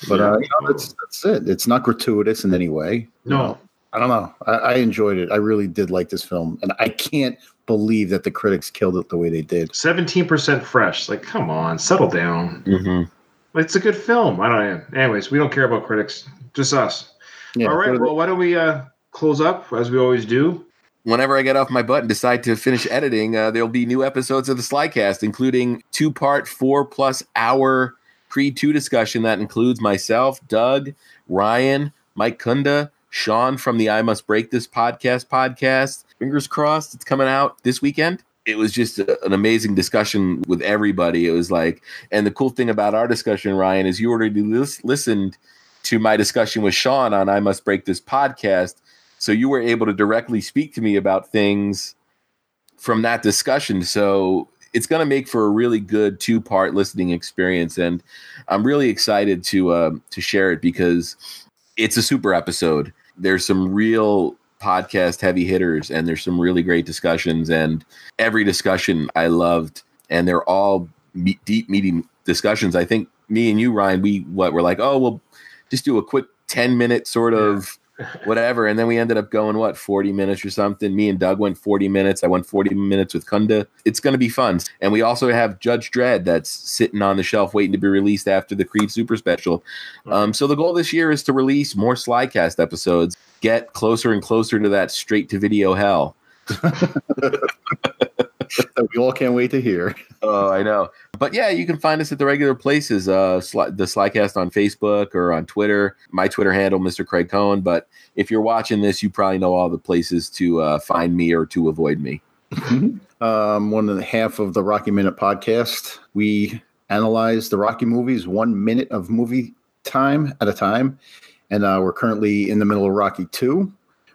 but uh, you know, that's that's it. It's not gratuitous in any way. You No. know, I don't know. I, I enjoyed it. I really did like this film, and I can't believe that the critics killed it the way they did. Seventeen percent fresh. Like, come on, settle down. Mm-hmm. It's a good film. I don't. Anyways, we don't care about critics. Just us. Yeah, all what right. are Well, why don't we uh, close up as we always do? Whenever I get off my butt and decide to finish editing, uh, there'll be new episodes of the Slycast, including two-part, four-plus hour Creed 2 discussion that includes myself, Doug, Ryan, Mike Kunda, Sean from the I Must Break This podcast podcast. Fingers crossed, it's coming out this weekend. It was just a- an amazing discussion with everybody. It was like, and the cool thing about our discussion, Ryan, is you already lis- listened to my discussion with Sean on I Must Break This podcast. So you were able to directly speak to me about things from that discussion. So it's going to make for a really good two part listening experience. And I'm really excited to, uh, to share it because it's a super episode. There's some real podcast heavy hitters and there's some really great discussions. And every discussion I loved, and they're all me- deep, meaty discussions. I think me and you, Ryan, we what we're like, oh, we'll just do a quick 10 minute sort of whatever. And then we ended up going, what, 40 minutes or something. Me and Doug went 40 minutes. I went 40 minutes with Kunda. It's going to be fun. And we also have Judge Dredd that's sitting on the shelf waiting to be released after the Creed Super Special. Um, so the goal this year is to release more Slycast episodes, get closer and closer to that straight to video hell. that we all can't wait to hear. Oh, I know. But yeah, you can find us at the regular places. Uh, Sly, the Slycast on Facebook or on Twitter. My Twitter handle, Mr. Craig Cohen. But if you're watching this, you probably know all the places to uh, find me or to avoid me. um, one and a half of the Rocky Minute podcast. We analyze the Rocky movies one minute of movie time at a time. And uh, we're currently in the middle of Rocky 2,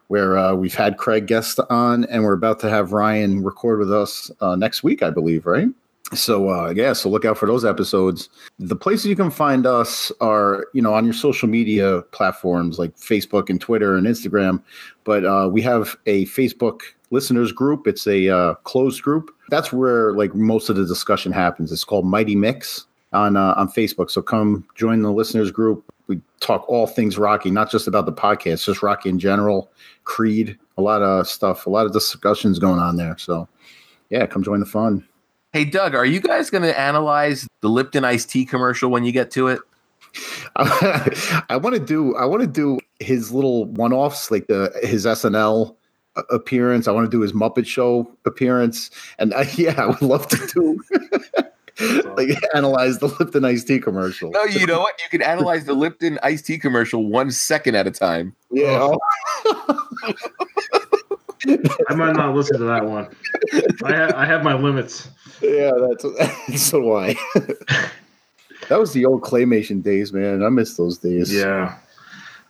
where uh, we've had Craig guest on, and we're about to have Ryan record with us uh, next week, I believe, right? So uh, yeah, so look out for those episodes. The places you can find us are, you know, on your social media platforms like Facebook and Twitter and Instagram. But uh, we have a Facebook listeners group. It's a uh, closed group. That's where like most of the discussion happens. It's called Mighty Mick's on uh, on Facebook. So come join the listeners group. We talk all things Rocky, not just about the podcast, just Rocky in general, Creed, a lot of stuff, a lot of discussions going on there. So yeah, come join the fun. Hey, Doug, are you guys going to analyze the Lipton iced tea commercial when you get to it? I want to do I want to do his little one-offs like the his SNL uh, appearance. I want to do his Muppet Show appearance, and I, yeah, I would love to do like analyze the Lipton iced tea commercial. No, you know what? You can analyze the Lipton iced tea commercial one second at a time. Yeah. I might not listen to that one. I, ha- I have my limits. Yeah, that's so do I. that was the old claymation days, man. I miss those days. Yeah.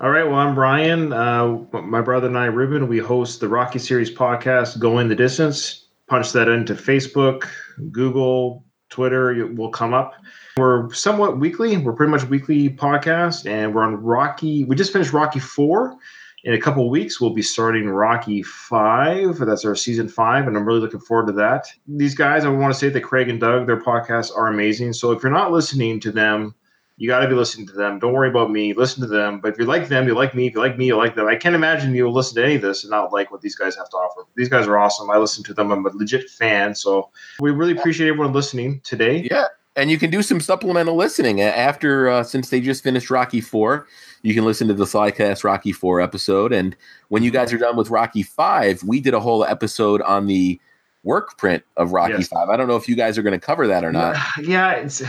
All right. Well, I'm Ryan. Uh, my brother and I, Ruben, we host the Rocky Series podcast, Going the Distance. Punch that into Facebook, Google, Twitter. It will come up. We're somewhat weekly. We're pretty much weekly podcast, and we're on Rocky. We just finished Rocky Four. In a couple weeks, we'll be starting Rocky Five. That's our season five, and I'm really looking forward to that. These guys, I want to say that Craig and Doug, their podcasts are amazing. So if you're not listening to them, you got to be listening to them. Don't worry about me. Listen to them. But if you like them, you like me. If you like me, you like them. I can't imagine you'll listen to any of this and not like what these guys have to offer. These guys are awesome. I listen to them. I'm a legit fan. So we really appreciate everyone listening today. Yeah. And you can do some supplemental listening after, uh, since they just finished Rocky Four. You can listen to the Slycast Rocky Four episode, and when you guys are done with Rocky Five, we did a whole episode on the work print of Rocky Yes. Five. I don't know if you guys are going to cover that or not. Yeah, it's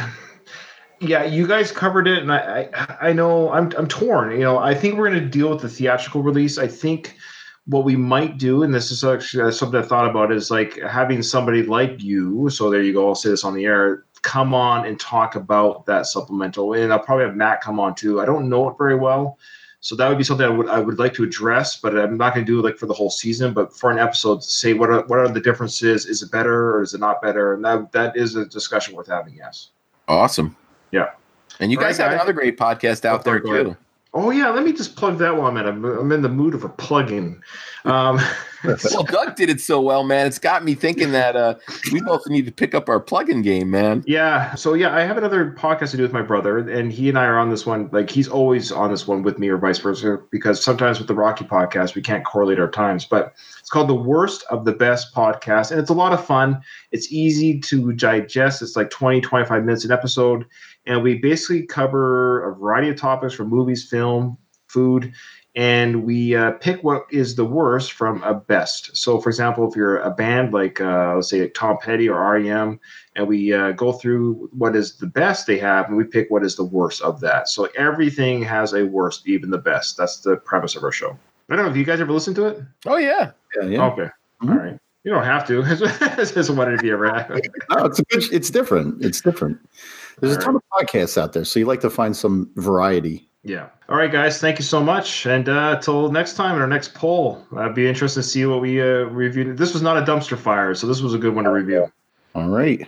yeah. You guys covered it, and I I, I know I'm I'm torn. You know, I think we're going to deal with the theatrical release. I think what we might do, and this is actually uh, something I thought about, is like having somebody like you. So there you go. I'll say this on the air. Come on and talk about that supplemental, and I'll probably have Matt come on too. I don't know it very well. So that would be something I would I would like to address, but I'm not going to do it like for the whole season. But for an episode, say what are, what are the differences? Is it better or is it not better? And that that is a discussion worth having. Yes. Awesome. Yeah. And you All right, guys have guys. another great podcast out there Go ahead. too. Oh yeah, let me just plug that while I'm in. I'm, I'm in the mood of a plug-in. Um, well, Doug did it so well, man. It's got me thinking that uh, we both need to pick up our plug-in game, man. Yeah. So yeah, I have another podcast to do with my brother, and he and I are on this one. Like he's always on this one with me, or vice versa, because sometimes with the Rocky podcast we can't correlate our times. But it's called the Worst of the Best podcast, and it's a lot of fun. It's easy to digest. It's like 20, 25 minutes an episode, and we basically cover a variety of topics from movies, film, food. And we uh, pick what is the worst from a best. So, for example, if you're a band like, uh, let's say, Tom Petty or REM, and we uh, go through what is the best they have and we pick what is the worst of that so everything has a worst even the best that's the premise of our show i don't know if you guys ever listened to it Oh yeah. Yeah, yeah. okay all right you don't have to just wondered if you ever have No, it's a good, it's different. It's different. There's a ton of podcasts out there, so you like to find some variety. yeah. All right guys thank you so much and uh till next time in our next poll. I'd be interested to see what we uh reviewed. This was not a dumpster fire so this was a good one to review. All right.